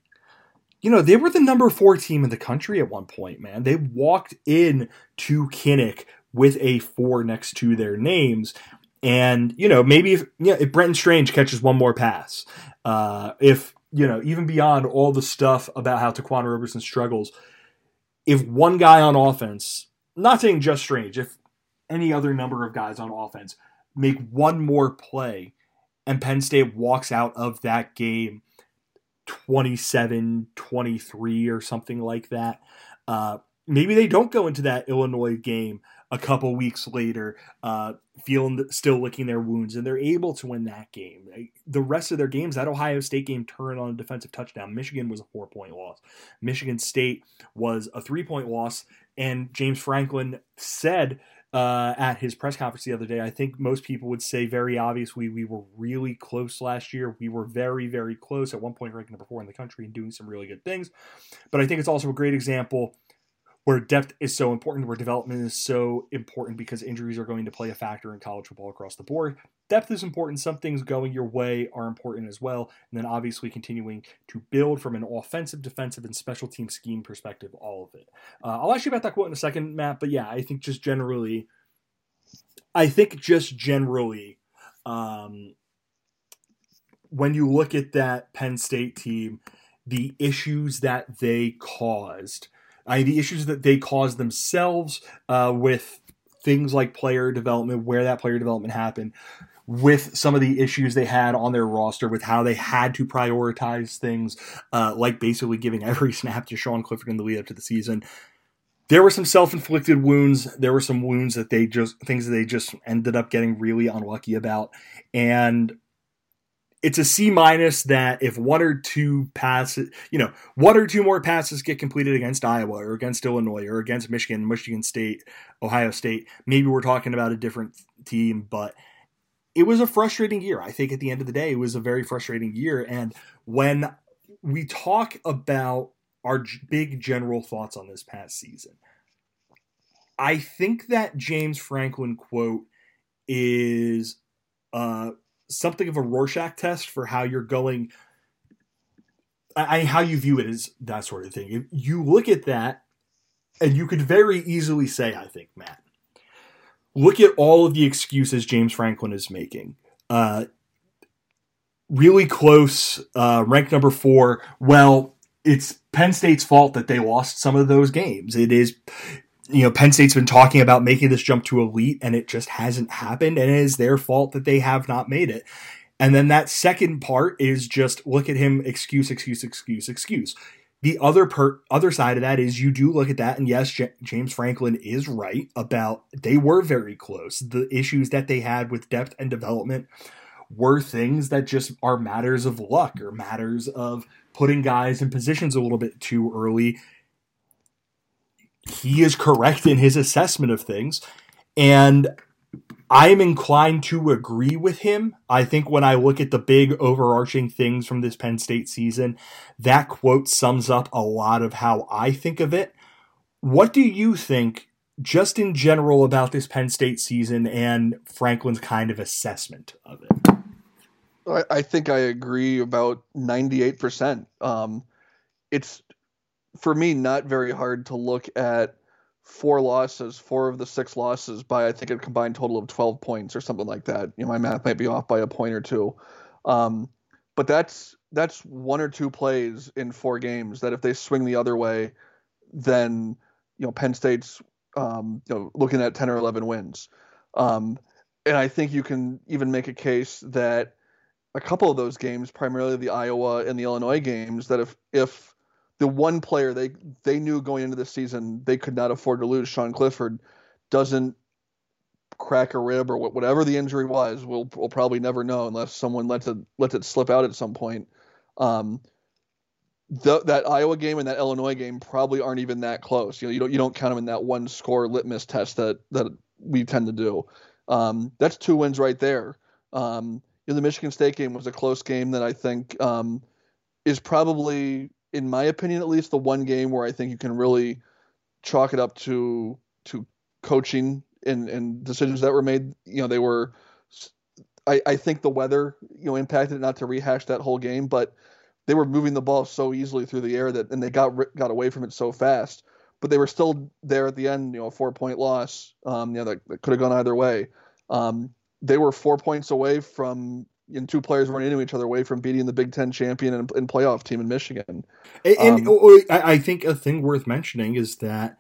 you know, they were the number four team in the country at one point, man. They walked in to Kinnick with a four next to their names. And, you know, maybe if, you know, if Brenton Strange catches one more pass, uh, if, you know, even beyond all the stuff about how Taquan Roberson struggles, if one guy on offense, not saying just Strange, if any other number of guys on offense make one more play and Penn State walks out of that game 27 23 or something like that. Uh, maybe they don't go into that Illinois game a couple weeks later, uh, feeling still licking their wounds, and they're able to win that game. The rest of their games, that Ohio State game turned on a defensive touchdown. Michigan was a four point loss. Michigan State was a three point loss, and James Franklin said uh, at his press conference the other day. I think most people would say very obviously we were really close last year. We were very, very close at one point ranking number four in the country and doing some really good things. But I think it's also a great example where depth is so important, where development is so important because injuries are going to play a factor in college football across the board. Depth is important. Some things going your way are important as well. And then obviously continuing to build from an offensive, defensive, and special team scheme perspective, all of it. Uh, I'll ask you about that quote in a second, Matt. But yeah, I think just generally, I think just generally, um, when you look at that Penn State team, the issues that they caused – uh, the issues that they caused themselves uh, with things like player development, where that player development happened, with some of the issues they had on their roster, with how they had to prioritize things, uh, like basically giving every [laughs] snap to Sean Clifford in the lead up to the season. There were some self-inflicted wounds. There were some wounds that they just things that they just ended up getting really unlucky about, and it's a C minus that if one or two passes, you know, one or two more passes get completed against Iowa or against Illinois or against Michigan, Michigan State, Ohio State, maybe we're talking about a different team, but it was a frustrating year. I think at the end of the day, it was a very frustrating year. And when we talk about our big general thoughts on this past season, I think that James Franklin quote is uh, something of a Rorschach test for how you're going. I, how you view it is that sort of thing. If you look at that, and you could very easily say, I think, Matt, look at all of the excuses James Franklin is making. Uh, really close, uh, ranked number four. Well, it's Penn State's fault that they lost some of those games. It is you know, Penn State's been talking about making this jump to elite and it just hasn't happened. And it is their fault that they have not made it. And then that second part is just look at him, excuse, excuse, excuse, excuse. The other per other side of that is you do look at that, and yes, J- James Franklin is right about they were very close. The issues that they had with depth and development were things that just are matters of luck or matters of putting guys in positions a little bit too early he is correct in his assessment of things. And I'm inclined to agree with him. I think when I look at the big overarching things from this Penn State season, that quote sums up a lot of how I think of it. What do you think, just in general, about this Penn State season and Franklin's kind of assessment of it? I, think I agree about 98%. Um, it's for me not very hard to look at four losses, four of the six losses by I think a combined total of 12 points or something like that. You know, my math might be off by a point or two. Um, but that's that's one or two plays in four games that if they swing the other way, then you know Penn State's um, you know looking at 10 or 11 wins. Um, and I think you can even make a case that a couple of those games, primarily the Iowa and the Illinois games, that if if the one player they they knew going into the season they could not afford to lose, Sean Clifford, doesn't crack a rib or whatever the injury was, we'll we'll probably never know unless someone lets it lets it slip out at some point. Um, the, that Iowa game and that Illinois game probably aren't even that close. You know, you don't you don't count them in that one score litmus test that that we tend to do. Um, that's two wins right there. Um, you know, the Michigan State game was a close game that I think um, is probably, in my opinion at least, the one game where I think you can really chalk it up to to coaching and, and decisions that were made. You know, they were. I, I think the weather, you know, impacted it. not to rehash that whole game, but they were moving the ball so easily through the air that and they got got away from it so fast. But they were still there at the end. You know, a four point loss. Um, you know, that, that could have gone either way. Um, they were four points away from and two players running into each other away from beating the Big Ten champion and, and playoff team in Michigan. And, and um, I think a thing worth mentioning is that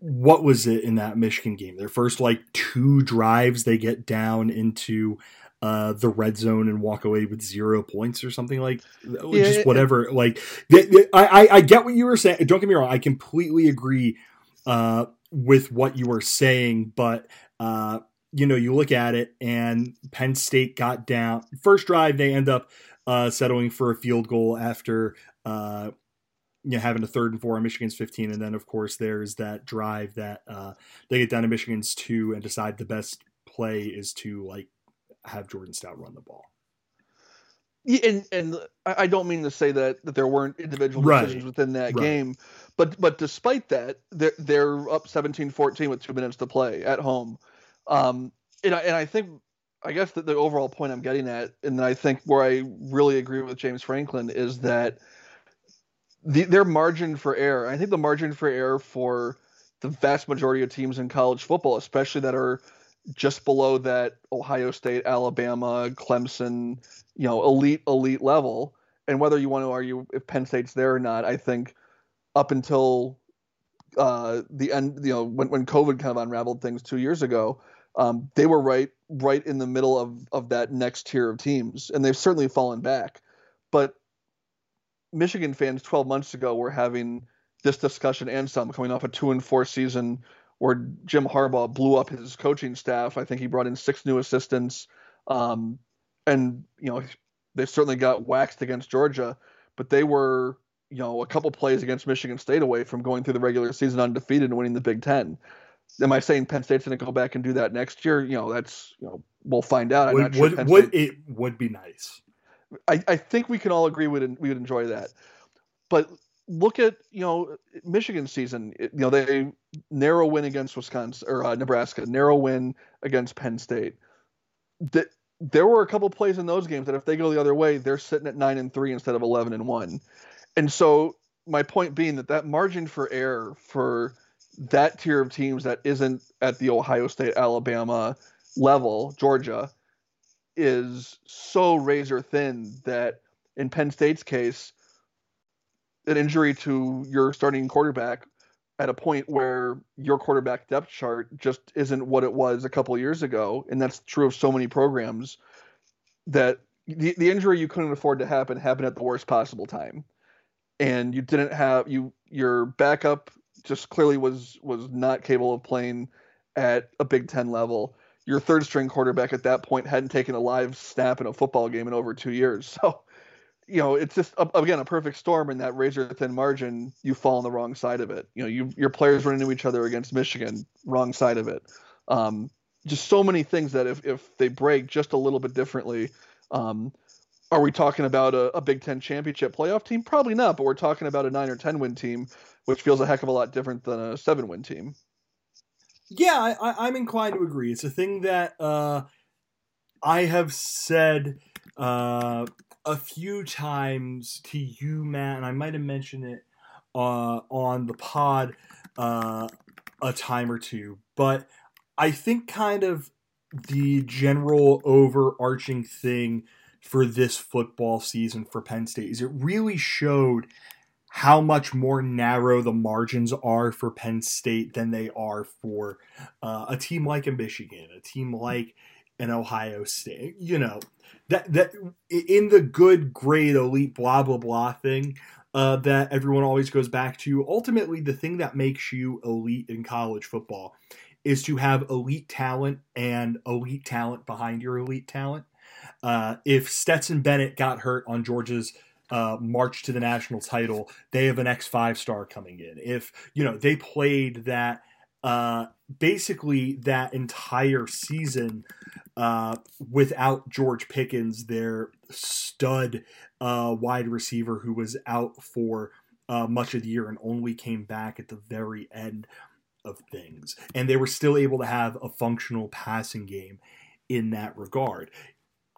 what was it in that Michigan game? Their first like two drives, they get down into uh, the red zone and walk away with zero points or something like yeah, just whatever. like they, they, I, I get what you were saying. Don't get me wrong. I completely agree uh, with what you were saying, but uh, you know, you look at it and Penn State got down first drive. They end up uh, settling for a field goal after uh, you know, having a third and four on Michigan's 15. And then, of course, there's that drive that uh, they get down to Michigan's two and decide the best play is to like have Jordan Stout run the ball. Yeah, and and I don't mean to say that that there weren't individual decisions right. within that right. game, but but despite that, they're they're up 17-14 with two minutes to play at home. Um, and I, and I think I guess that the overall point I'm getting at, and I think where I really agree with James Franklin is that the, their margin for error. I think the margin for error for the vast majority of teams in college football, especially that are just below that Ohio State, Alabama, Clemson, you know, elite elite level. And whether you want to argue if Penn State's there or not, I think up until uh, the end, you know, when, when COVID kind of unraveled things two years ago, um, they were right right in the middle of of that next tier of teams, and they've certainly fallen back. But Michigan fans 12 months ago were having this discussion and some coming off a two and four season where Jim Harbaugh blew up his coaching staff. I think he brought in six new assistants, um, and you know they certainly got waxed against Georgia, but they were you know a couple plays against Michigan State away from going through the regular season undefeated and winning the Big Ten. Am I saying Penn State's going to go back and do that next year? You know, that's you know we'll find out. Would, sure would, would it would be nice. I, I think we can all agree we would we would enjoy that, but look at you know Michigan season. You know they narrow win against Wisconsin or uh, Nebraska, narrow win against Penn State. That there were a couple plays in those games that if they go the other way, they're sitting at nine and three instead of eleven and one. And so my point being that that margin for error for that tier of teams that isn't at the Ohio State, Alabama level, Georgia, is so razor thin that in Penn State's case, an injury to your starting quarterback at a point where your quarterback depth chart just isn't what it was a couple years ago, and that's true of so many programs. That the, the injury you couldn't afford to happen happened at the worst possible time, and you didn't have you your backup just clearly was was not capable of playing at a Big Ten level. Your third string quarterback at that point hadn't taken a live snap in a football game in over two years, [laughs] so you know, it's just again a perfect storm in that razor thin margin. You fall on the wrong side of it. You know, you your players run into each other against Michigan, wrong side of it. Um, just so many things that if if they break just a little bit differently, um, are we talking about a, a, Big Ten championship playoff team? Probably not, but we're talking about a nine or ten win team, which feels a heck of a lot different than a seven win team. Yeah, I, am inclined to agree. It's a thing that uh, I have said. Uh, a few times to you, Matt, and I might have mentioned it uh, on the pod uh, a time or two, but I think kind of the general overarching thing for this football season for Penn State is it really showed how much more narrow the margins are for Penn State than they are for uh, a team like a Michigan, a team like an Ohio State. You know that that in the good, great, elite, blah blah blah thing. Uh, that everyone always goes back to. Ultimately, the thing that makes you elite in college football is to have elite talent and elite talent behind your elite talent. Uh, if Stetson Bennett got hurt on Georgia's uh, march to the national title, they have an X five star coming in. If you know they played that uh, basically that entire season uh, without George Pickens, their stud uh, wide receiver who was out for uh, much of the year and only came back at the very end of things, and they were still able to have a functional passing game in that regard.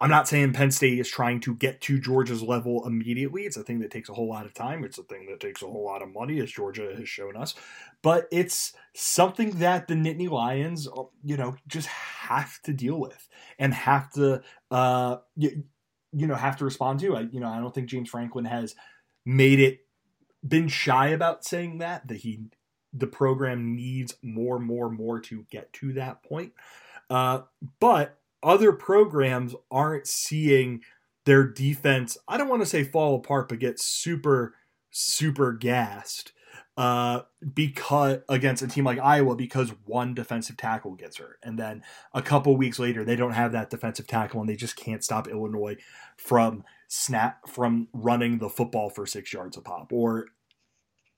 I'm not saying Penn State is trying to get to Georgia's level immediately. It's a thing that takes a whole lot of time. It's a thing that takes a whole lot of money, as Georgia has shown us. But it's something that the Nittany Lions, uh, you know, just have to deal with and have to, uh, you, you know, have to respond to. I, you know, I don't think James Franklin has made it been shy about saying that that he the program needs more, more, more to get to that point. Uh, but other programs aren't seeing their defense, I don't want to say fall apart, but get super, super gassed uh, because against a team like Iowa because one defensive tackle gets hurt, and then a couple weeks later they don't have that defensive tackle and they just can't stop Illinois from snap from running the football for six yards a pop, or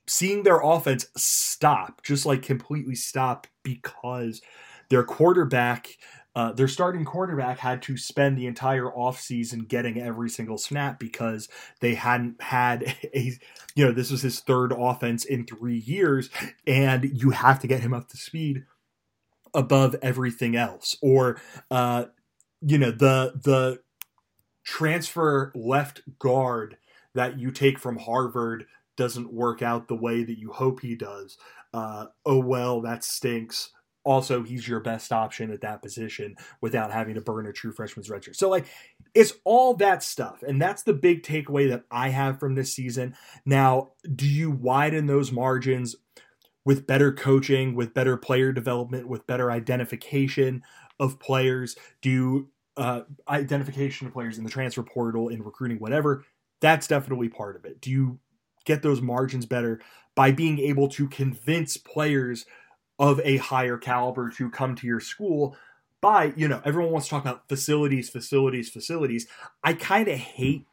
seeing their offense stop, just like completely stop because their quarterback uh, their starting quarterback had to spend the entire offseason getting every single snap because they hadn't had [laughs] a, you know, this was his third offense in three years, and you have to get him up to speed above everything else. Or, uh, you know, the the transfer left guard that you take from Harvard doesn't work out the way that you hope he does. Uh, oh well, that stinks also he's your best option at that position without having to burn a true freshman's redshirt. So like it's all that stuff. And that's the big takeaway that I have from this season. Now, do you widen those margins with better coaching, with better player development, with better identification of players? Do you uh, identification of players in the transfer portal, in recruiting, whatever? That's definitely part of it. Do you get those margins better by being able to convince players – of a higher caliber to come to your school by, you know, everyone wants to talk about facilities, facilities, facilities. I kind of hate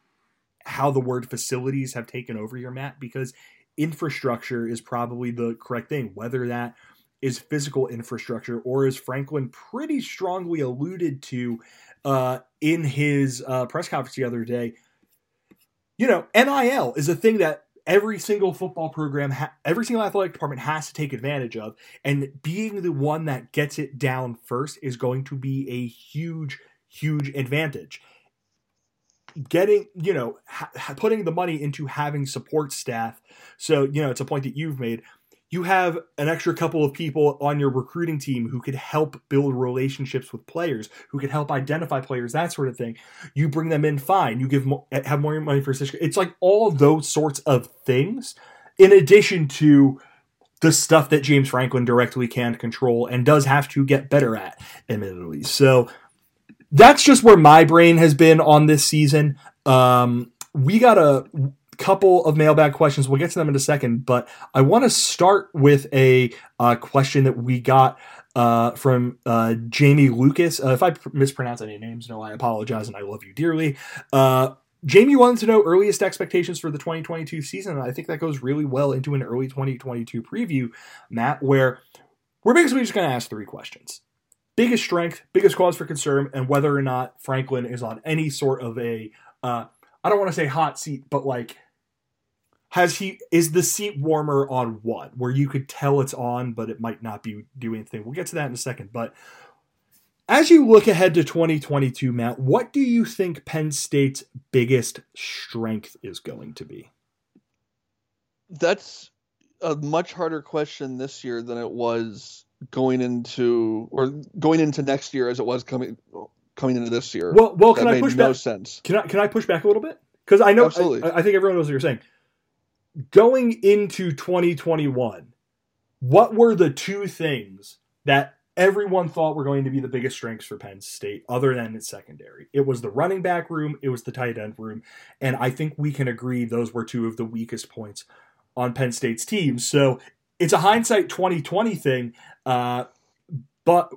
how the word facilities have taken over here, Matt, because infrastructure is probably the correct thing, whether that is physical infrastructure or as Franklin pretty strongly alluded to uh, in his uh, press conference the other day. You know, NIL is a thing that every single football program, ha- every single athletic department has to take advantage of. And being the one that gets it down first is going to be a huge, huge advantage. Getting, you know, ha- putting the money into having support staff. So, you know, it's a point that you've made you have an extra couple of people on your recruiting team who could help build relationships with players, who could help identify players, that sort of thing. You bring them in, fine. You give more, have more money for It's like all those sorts of things, in addition to the stuff that James Franklin directly can't control and does have to get better at, admittedly. So that's just where my brain has been on this season. Um, we got a couple of mailbag questions. We'll get to them in a second, but I want to start with a uh, question that we got uh, from uh, Jamie Lucas. Uh, if I mispronounce any names, no, I apologize and I love you dearly. Uh, Jamie wanted to know earliest expectations for the 2022 season, and I think that goes really well into an early 2022 preview, Matt, where we're basically just going to ask three questions. Biggest strength, biggest cause for concern, and whether or not Franklin is on any sort of a, uh, I don't want to say hot seat, but like has he is the seat warmer on what? Where you could tell it's on but it might not be doing anything. We'll get to that in a second. But as you look ahead to 2022 matt what do you think penn state's biggest strength is going to be? That's a much harder question this year than it was going into or going into next year as it was coming coming into this year. Well well can that i push no back? sense. Can i can i push back a little bit? Because i know I, I think everyone knows what you're saying going into 2021, what were the two things that everyone thought were going to be the biggest strengths for Penn State, other than its secondary? It was the running back room, it was the tight end room, and I think we can agree those were two of the weakest points on Penn State's team. So it's a hindsight 2020 thing, uh, but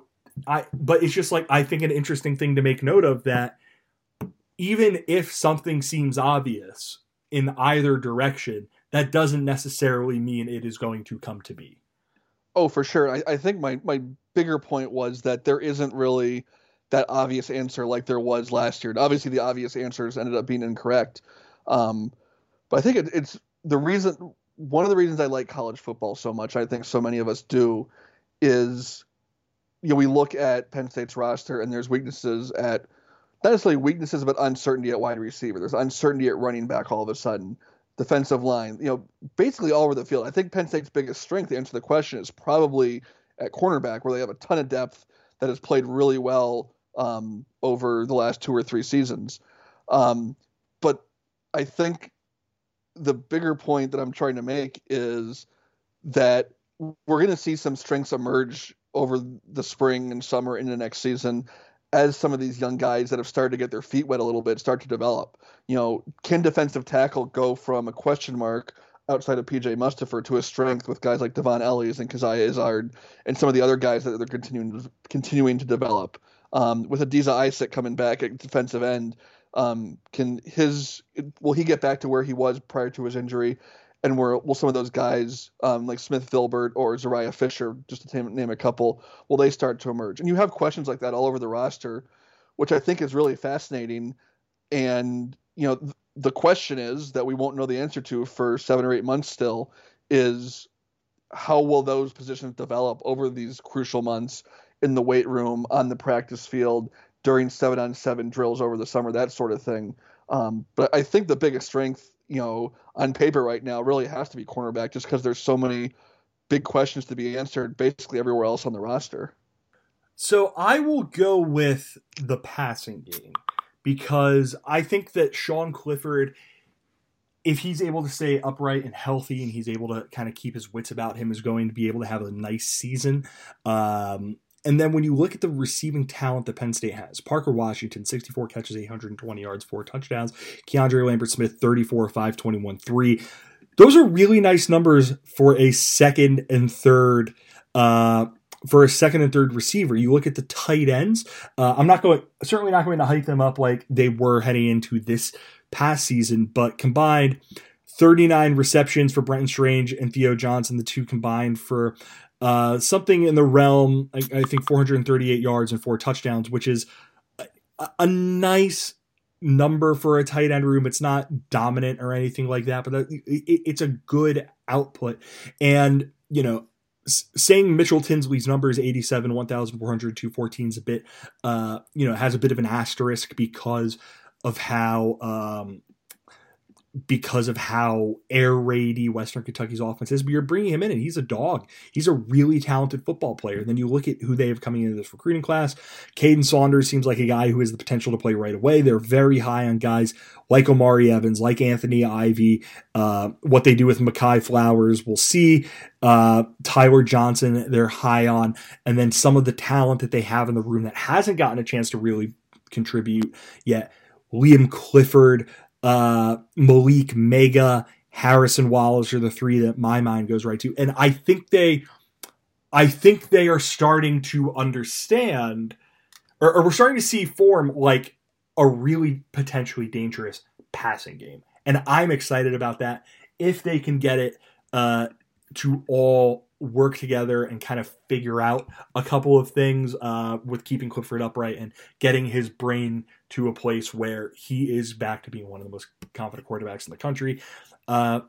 I but it's just like I think an interesting thing to make note of that even if something seems obvious in either direction, that doesn't necessarily mean it is going to come to be. Oh, for sure. I, I think my, my bigger point was that there isn't really that obvious answer like there was last year. And obviously, the obvious answers ended up being incorrect. Um, but I think it, it's the reason, one of the reasons I like college football so much, I think so many of us do, is you know, we look at Penn State's roster and there's weaknesses at not necessarily weaknesses, but uncertainty at wide receiver. There's uncertainty at running back all of a sudden. Defensive line, you know, basically all over the field. I think Penn State's biggest strength, to answer the question, is probably at cornerback, where they have a ton of depth that has played really well um, over the last two or three seasons. Um, but I think the bigger point that I'm trying to make is that we're going to see some strengths emerge over the spring and summer into next season as some of these young guys that have started to get their feet wet a little bit start to develop. You know, can defensive tackle go from a question mark outside of PJ Mustipher to a strength with guys like Dvon Ellies and Coziah Izzard and some of the other guys that they're continuing to, continuing to develop. Um, with Adisa Isaac coming back at defensive end, um, can his will he get back to where he was prior to his injury? And where will some of those guys um, like Smith Vilbert or Zuriah Fisher, just to name, name a couple, will they start to emerge? And you have questions like that all over the roster, which I think is really fascinating. And you know, th- the question is that we won't know the answer to for seven or eight months still is how will those positions develop over these crucial months in the weight room, on the practice field, during seven on seven drills over the summer, that sort of thing. Um, but I think the biggest strength you know, on paper right now really has to be cornerback just because there's so many big questions to be answered basically everywhere else on the roster. So I will go with the passing game because I think that Sean Clifford, if he's able to stay upright and healthy and he's able to kind of keep his wits about him, is going to be able to have a nice season. Um, and then when you look at the receiving talent that Penn State has, Parker Washington, 64 catches, 820 yards, four touchdowns. Keandre Lambert Smith, 34, 5, 21, 3. Those are really nice numbers for a second and third uh, for a second and third receiver. You look at the tight ends. Uh, I'm not going, certainly not going to hype them up like they were heading into this past season, but combined 39 receptions for Brenton Strange and Theo Johnson, the two combined for uh, something in the realm, I, I, think 438 yards and four touchdowns, which is a, a, nice number for a tight end room. It's not dominant or anything like that, but it, it, it's a good output. And, you know, saying Mitchell Tinsley's number is 87, 1,400, 214 is a bit, uh, you know, has a bit of an asterisk because of how um, because of how air raidy Western Kentucky's offense is, but you're bringing him in and he's a dog. He's a really talented football player. And then you look at who they have coming into this recruiting class. Kaden Saunders seems like a guy who has the potential to play right away. They're very high on guys like Omari Evans, like Anthony Ivey. Uh, what they do with Makai Flowers, we'll see. Uh, Tyler Johnson, they're high on. And then some of the talent that they have in the room that hasn't gotten a chance to really contribute yet. Liam Clifford, uh, Malick Meiga, Harrison Wallace are the three that my mind goes right to. And I think they I think they are starting to understand or, or we're starting to see form like a really potentially dangerous passing game. And I'm excited about that if they can get it uh, to all work together and kind of figure out a couple of things uh, with keeping Clifford upright and getting his brain to a place where he is back to being one of the most confident quarterbacks in the country. Uh,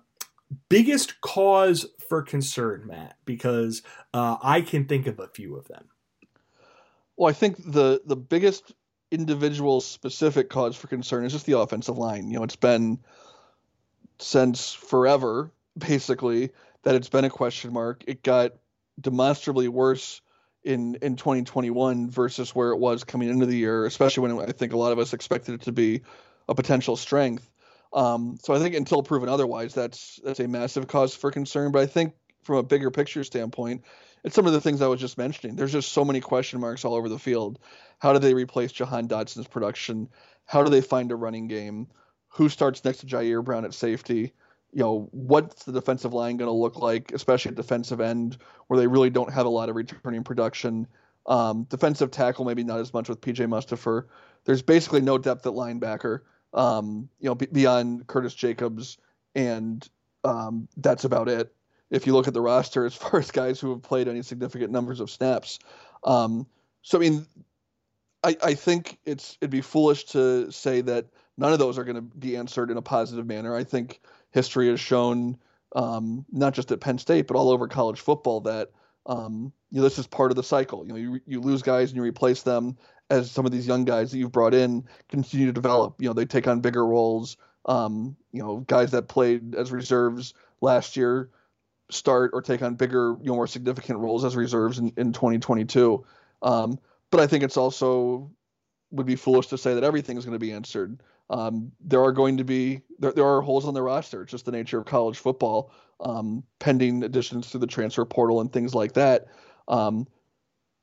biggest cause for concern, Matt, because uh, I can think of a few of them. Well, I think the the biggest individual specific cause for concern is just the offensive line. You know, it's been since forever, basically, that it's been a question mark. It got demonstrably worse in in 2021 versus where it was coming into the year, especially when I think a lot of us expected it to be a potential strength. Um, so I think until proven otherwise, that's that's a massive cause for concern. But I think from a bigger picture standpoint, it's some of the things I was just mentioning. There's just so many question marks all over the field. How do they replace Jahan Dotson's production? How do they find a running game? Who starts next to Ji'Ayir Brown at safety? You know, what's the defensive line going to look like, especially at defensive end, where they really don't have a lot of returning production. Um, defensive tackle, maybe not as much with PJ Mustipher. There's basically no depth at linebacker, um, you know, b- beyond Curtis Jacobs, and um, that's about it. If you look at the roster, as [laughs] far as guys who have played any significant numbers of snaps, um, so I mean, I, I think it's it'd be foolish to say that none of those are going to be answered in a positive manner. I think history has shown, um, not just at Penn State, but all over college football, that um, you know, this is part of the cycle. You know, you, you lose guys and you replace them as some of these young guys that you've brought in continue to develop. You know, they take on bigger roles. Um, you know, guys that played as reserves last year start or take on bigger, you know, more significant roles as reserves in, in 2022. Um, but I think it's also would be foolish to say that everything is going to be answered. Um, there are going to be there, there are holes on the roster. It's just the nature of college football, um, pending additions to the transfer portal and things like that. Um,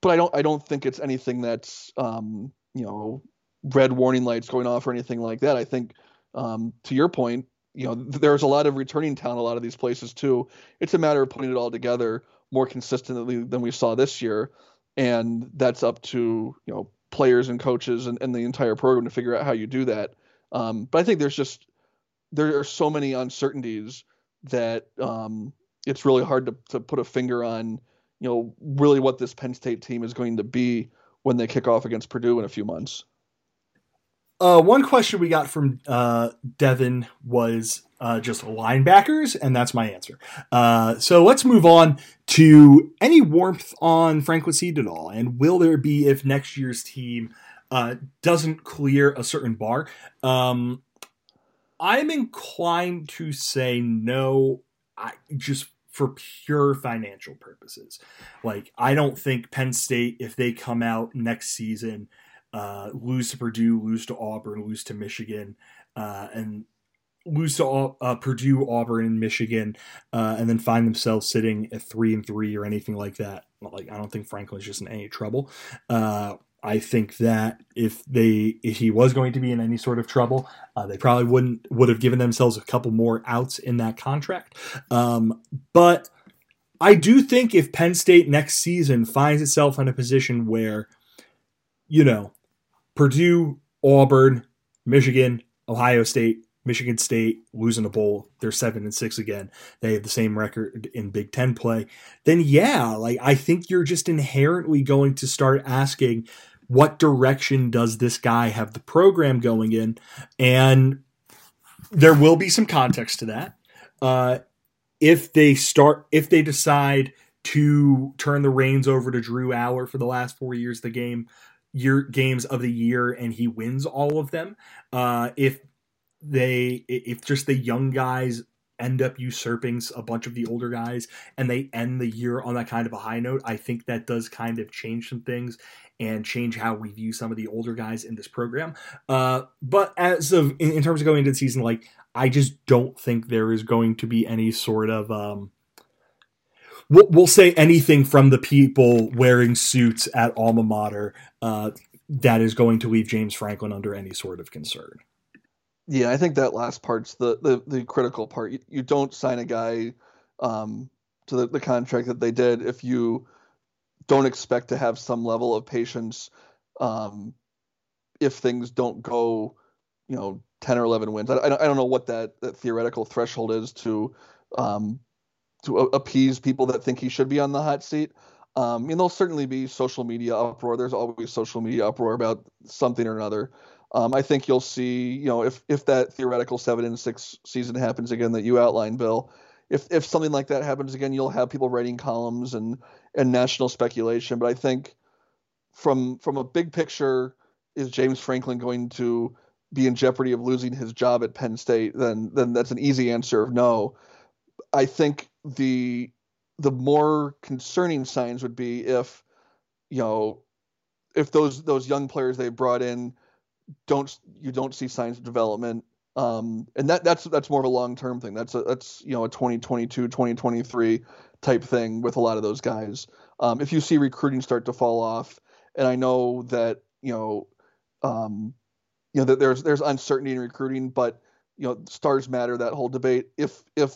but I don't I don't think it's anything that's um, you know red warning lights going off or anything like that. I think um, to your point, you know there's a lot of returning talent a lot of these places too. It's a matter of putting it all together more consistently than we saw this year, and that's up to you know players and coaches and, and the entire program to figure out how you do that. Um, but I think there's just there are so many uncertainties that um, it's really hard to, to put a finger on, you know, really what this Penn State team is going to be when they kick off against Purdue in a few months. Uh, one question we got from uh, Devin was uh, just linebackers, and that's my answer. Uh, so let's move on to any warmth on Franklin Seed at all, and will there be if next year's team uh, doesn't clear a certain bar? Um, I'm inclined to say no, I, just for pure financial purposes. Like, I don't think Penn State, if they come out next season uh, lose to Purdue, lose to Auburn, lose to Michigan, uh, and lose to uh, Purdue, Auburn, and Michigan, uh, and then find themselves sitting at three and three or anything like that. Like I don't think Franklin's just in any trouble. Uh, I think that if they if he was going to be in any sort of trouble, uh, they probably wouldn't would have given themselves a couple more outs in that contract. Um, but I do think if Penn State next season finds itself in a position where, you know, Purdue, Auburn, Michigan, Ohio State, Michigan State losing a bowl, they're seven and six again. They have the same record in Big Ten play. Then yeah, like I think you're just inherently going to start asking, what direction does this guy have the program going in? And there will be some context to that. Uh, if they start, if they decide to turn the reins over to Drew Allar for the last four years of the game, year games of the year and he wins all of them. Uh, if they if just the young guys end up usurping a bunch of the older guys and they end the year on that kind of a high note, I think that does kind of change some things and change how we view some of the older guys in this program. Uh, but as of in, in, terms of going into the season, like I just don't think there is going to be any sort of um, we'll, we'll say anything from the people wearing suits at alma mater uh, that is going to leave James Franklin under any sort of concern. Yeah, I think that last part's the the, the critical part. You, you don't sign a guy um, to the, the contract that they did if you don't expect to have some level of patience um, if things don't go, you know, 10 or 11 wins. I, I, don't, know what that, that theoretical threshold is to um, to appease people that think he should be on the hot seat. Um, and there'll certainly be social media uproar. There's always social media uproar about something or another. Um, I think you'll see, you know, if if that theoretical seven and six season happens again that you outlined, Bill, if if something like that happens again, you'll have people writing columns and and national speculation. But I think from from a big picture, is James Franklin going to be in jeopardy of losing his job at Penn State? Then then that's an easy answer of no. I think the the more concerning signs would be if you know if those those young players they brought in don't you don't see signs of development Um, and that that's that's more of a long term thing. That's a that's you know a 2022 2023 type thing with a lot of those guys. Um, if you see recruiting start to fall off, and I know that you know, um, you know that there's there's uncertainty in recruiting, but you know stars matter. That whole debate. If if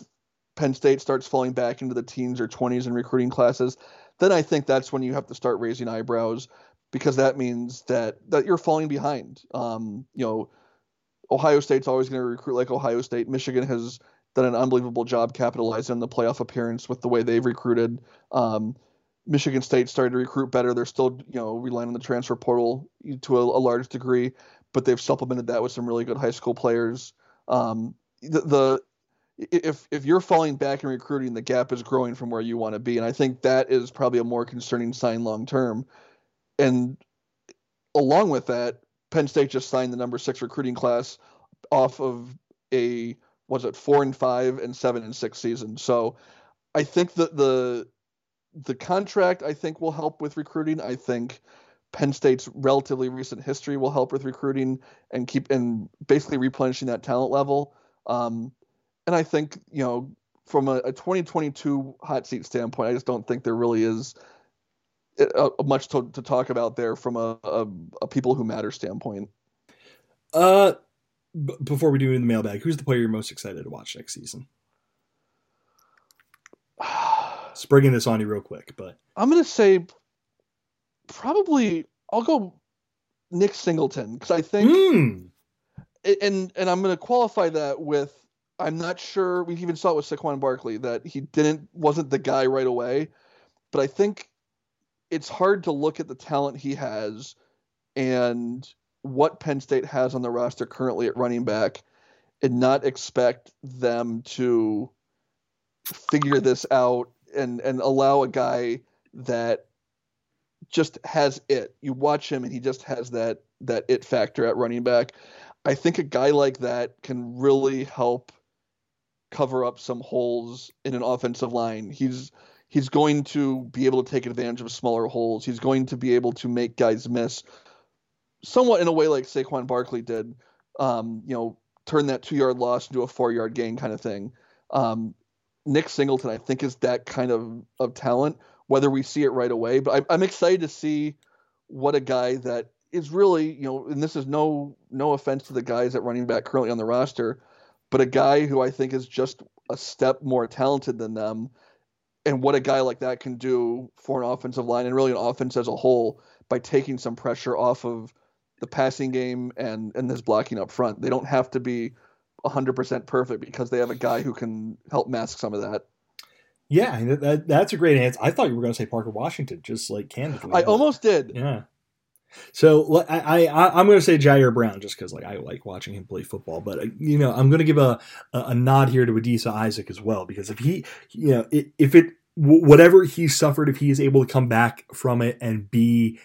Penn State starts falling back into the teens or 20s in recruiting classes, then I think that's when you have to start raising eyebrows because that means that that you're falling behind. Um, you know, Ohio State's always going to recruit like Ohio State. Michigan has done an unbelievable job capitalizing on the playoff appearance with the way they've recruited. Um, Michigan State started to recruit better. They're still, you know, relying on the transfer portal to a, a large degree, but they've supplemented that with some really good high school players. Um, the, the if if you're falling back in recruiting, the gap is growing from where you want to be, and I think that is probably a more concerning sign long term. And along with that, Penn State just signed the number six recruiting class off of a was it four and five and seven and six season. So I think that the the contract I think will help with recruiting. I think Penn State's relatively recent history will help with recruiting and keep and basically replenishing that talent level. Um, and I think you know from a, a 2022 hot seat standpoint, I just don't think there really is uh, much to, to, talk about there from a, a, a, people who matter standpoint. Uh, b- before we do in the mailbag, who's the player you're most excited to watch next season? [sighs] Springing this on you real quick, but I'm gonna say probably I'll go Nick Singleton because I think, mm. and and I'm gonna qualify that with I'm not sure we even saw it with Saquon Barkley that he didn't wasn't the guy right away, but I think it's hard to look at the talent he has and what Penn State has on the roster currently at running back and not expect them to figure this out and and allow a guy that just has it. You watch him and he just has that that it factor at running back. I think a guy like that can really help cover up some holes in an offensive line. He's he's going to be able to take advantage of smaller holes. He's going to be able to make guys miss somewhat in a way like Saquon Barkley did. Um, you know, turn that two yard loss into a four yard gain kind of thing. Um, Nick Singleton, I think, is that kind of, of talent, whether we see it right away. But I, I'm excited to see what a guy that is really, you know, and this is no no offense to the guys at running back currently on the roster, but a guy who I think is just a step more talented than them and what a guy like that can do for an offensive line and really an offense as a whole by taking some pressure off of the passing game and and this blocking up front. They don't have to be 100% perfect because they have a guy who can help mask some of that. Yeah, that, that, that's a great answer. I thought you were going to say Parker Washington, just like candidly. I almost did. Yeah. So I, I I'm going to say Ji'Ayir Brown just because like I like watching him play football, but uh, you know I'm going to give a, a, a nod here to Adisa Isaac as well because if he you know if it whatever he suffered if he is able to come back from it and be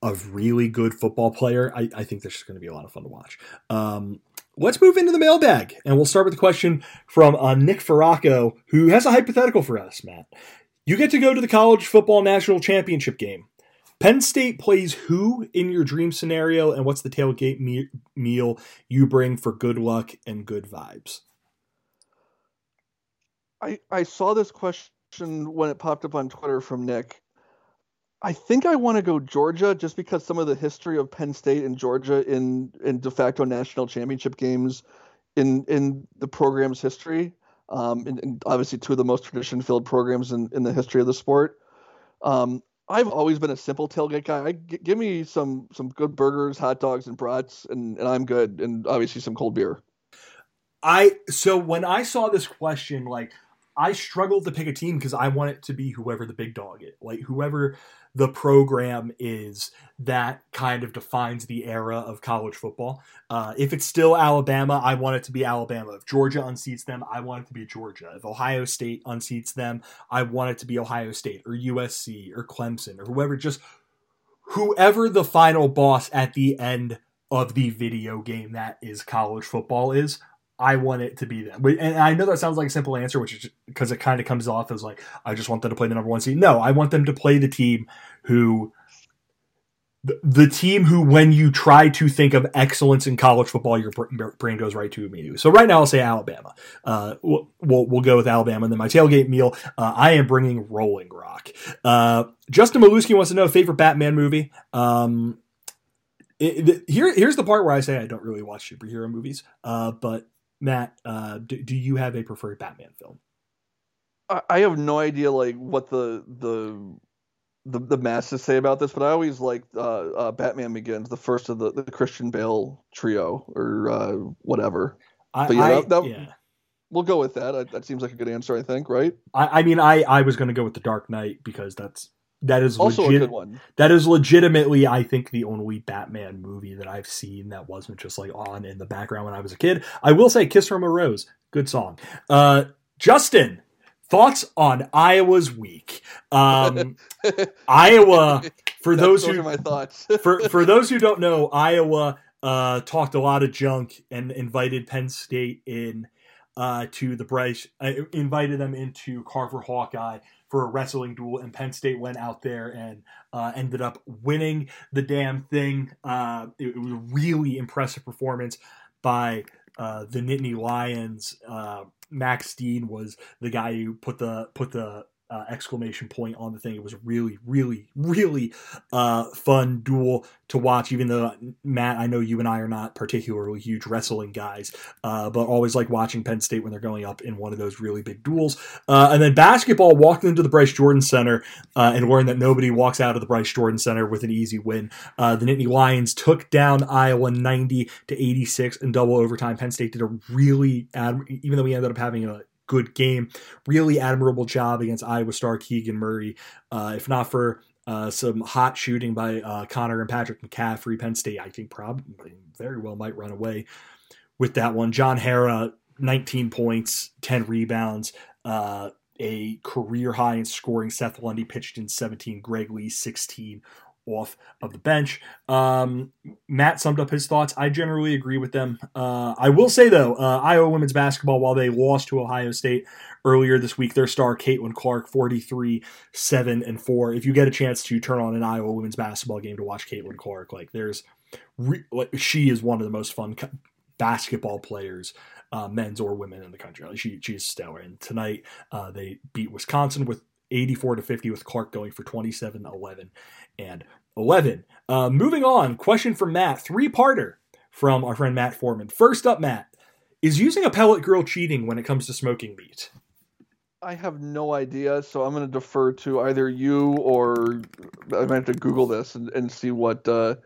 a really good football player, I, I think this is going to be a lot of fun to watch. Um, let's move into the mailbag, and we'll start with a question from uh, Nick Ferraco, who has a hypothetical for us, Matt. You get to go to the college football national championship game. Penn State plays who in your dream scenario, and what's the tailgate me- meal you bring for good luck and good vibes? I I saw this question when it popped up on Twitter from Nick. I think I want to go Georgia just because some of the history of Penn State and Georgia in in de facto national championship games in in the program's history. Um, and, and obviously two of the most tradition filled programs in, in the history of the sport. Um, I've always been a simple tailgate guy. I, g- give me some some good burgers, hot dogs, and brats, and, and I'm good. And obviously some cold beer. I so when I saw this question, like I struggle to pick a team because I want it to be whoever the big dog is, like whoever the program is that kind of defines the era of college football. Uh, if it's still Alabama, I want it to be Alabama. If Georgia unseats them, I want it to be Georgia. If Ohio State unseats them, I want it to be Ohio State or USC or Clemson or whoever. Just whoever the final boss at the end of the video game that is college football is, I want it to be them. And I know that sounds like a simple answer, which is because it kind of comes off as like, I just want them to play the number one seed. No, I want them to play the team who the team who, when you try to think of excellence in college football, your brain goes right to immediately. So right now, I'll say Alabama. Uh, we'll, we'll, we'll go with Alabama. And then my tailgate meal, uh, I am bringing Rolling Rock. Uh, Justin Maluski wants to know favorite Batman movie. Um, it, it, here, here's the part where I say I don't really watch superhero movies. Uh, but Matt, uh, do, do you have a preferred Batman film? I have no idea like what the the the, the masses say about this, but I always liked uh, uh, Batman Begins, the first of the, the Christian Bale trio or uh, whatever. I, but yeah, I, that, that, yeah, we'll go with that. That seems like a good answer, I think. Right? I, I mean, I I was going to go with the Dark Knight because that's that is also legit, a good one. That is legitimately, I think, the only Batman movie that I've seen that wasn't just like on in the background when I was a kid. I will say, "Kiss from a Rose," good song. Uh, Justin, thoughts on Iowa's week. Um, [laughs] Iowa, for those who my thoughts [laughs] for for [laughs] those who don't know, Iowa uh, talked a lot of junk and invited Penn State in uh, to the Bryce, uh, invited them into Carver Hawkeye for a wrestling duel, and Penn State went out there and uh, ended up winning the damn thing. Uh, it, it, was a really impressive performance by uh, the Nittany Lions. Uh, Max Dean was the guy who put the put the uh, exclamation point on the thing. It was really, really, really uh, fun duel to watch. Even though Matt, I know you and I are not particularly huge wrestling guys, uh, but always like watching Penn State when they're going up in one of those really big duels. Uh, and then basketball walked into the Bryce Jordan Center uh, and learned that nobody walks out of the Bryce Jordan Center with an easy win. Uh, the Nittany Lions took down Iowa 90 to 86 in double overtime. Penn State did a really, even though we ended up having a good game. Really admirable job against Iowa star Keegan Murray. Uh, if not for uh, some hot shooting by uh, Connor and Patrick McCaffery, Penn State, I think probably very well might run away with that one. John Harrar, 19 points, 10 rebounds, uh, a career high in scoring. Seth Lundy pitched in 17, Greg Lee 16 off of the bench. Um, Matt summed up his thoughts. I generally agree with them. Uh, I will say though, uh, Iowa women's basketball, while they lost to Ohio State earlier this week, their star Caitlin Clark, forty three seven and four. If you get a chance to turn on an Iowa women's basketball game to watch Caitlin Clark, like there's, re- like she is one of the most fun basketball players. Uh, men's or women in the country. She she's stellar. And tonight uh, they beat Wisconsin with 84 to 50 with Clark going for 27, 11, and 11. Uh, moving on, question from Matt, three parter from our friend Matt Foreman. First up, Matt, is using a pellet grill cheating when it comes to smoking meat? I have no idea, so I'm going to defer to either you or I might have to Google this and, and see what uh,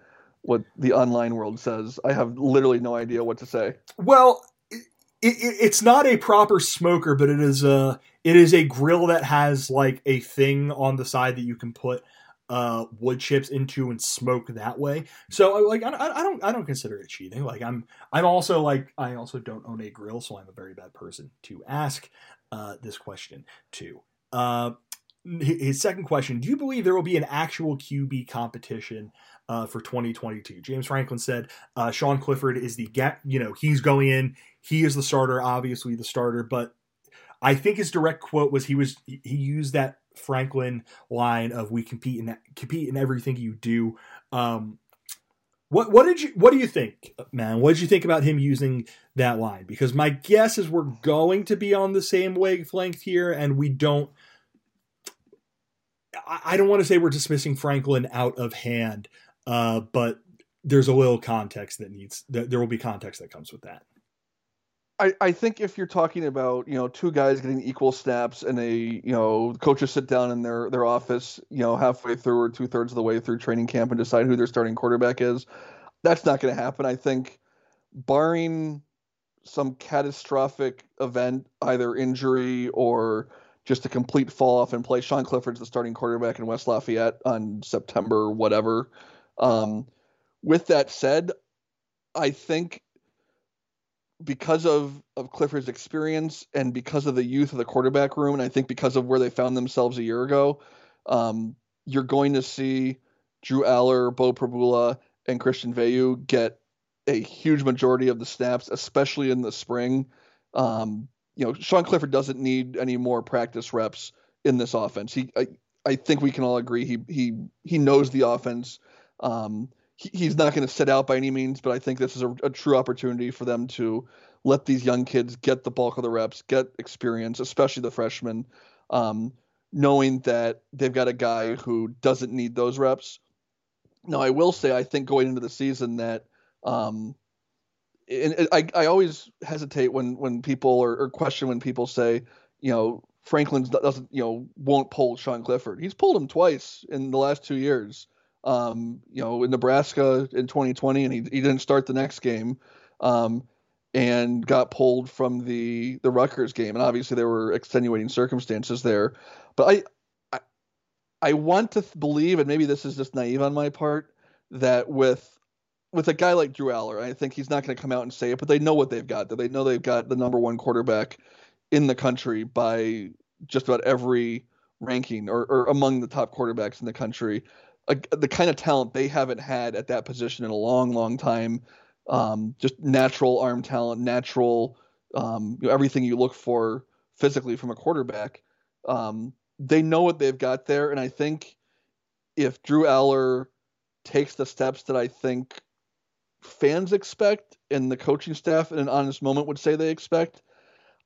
what the online world says. I have literally no idea what to say. Well, it, it, it's not a proper smoker, but it is a it is a grill that has like a thing on the side that you can put uh, wood chips into and smoke that way. So like I, I don't I don't consider it cheating. Like I'm I'm also like I also don't own a grill, so I'm a very bad person to ask uh, this question to. Uh, his second question: Do you believe there will be an actual QB competition uh, for 2022? James Franklin said uh, Sean Clifford is the gap. You know he's going in. He is the starter, obviously the starter, but I think his direct quote was he was he used that Franklin line of "We compete in compete in everything you do." Um, what what did you what do you think, man? What did you think about him using that line? Because my guess is we're going to be on the same wavelength here, and we don't. I, don't want to say we're dismissing Franklin out of hand, uh, but there's a little context that needs. that There will be context that comes with that. I, I think if you're talking about you know two guys getting equal snaps and a you know coaches sit down in their their office you know halfway through or two thirds of the way through training camp and decide who their starting quarterback is, that's not going to happen. I think, barring some catastrophic event, either injury or just a complete fall off in play, Sean Clifford's the starting quarterback in West Lafayette on September whatever. Um, with that said, I think because of of Clifford's experience and because of the youth of the quarterback room, and I think because of where they found themselves a year ago, um, you're going to see Drew Allar, Bo Pribula, and Christian Veilleux get a huge majority of the snaps, especially in the spring. Um, you know, Sean Clifford doesn't need any more practice reps in this offense. He, I, I think we can all agree he he he knows the offense Um, he, he's not going to sit out by any means, but I think this is a, a, true opportunity for them to let these young kids get the bulk of the reps, get experience, especially the freshmen, um, knowing that they've got a guy who doesn't need those reps. Now, I will say, I think going into the season that um, and I, I always hesitate when when people or, or question when people say, you know, Franklin doesn't, you know, won't pull Sean Clifford. He's pulled him twice in the last two years. Um, you know, in Nebraska in 2020, and he, he didn't start the next game, um, and got pulled from the the Rutgers game. And obviously there were extenuating circumstances there. But I I, I want to believe, and maybe this is just naive on my part, that with with a guy like Drew Allar, I think he's not going to come out and say it, but they know what they've got. They know they've got the number one quarterback in the country by just about every ranking or, or among the top quarterbacks in the country. The kind of talent they haven't had at that position in a long, long time. Um, just natural arm talent, natural, um, you know, everything you look for physically from a quarterback. Um, they know what they've got there, and I think if Drew Allar takes the steps that I think fans expect and the coaching staff in an honest moment would say they expect,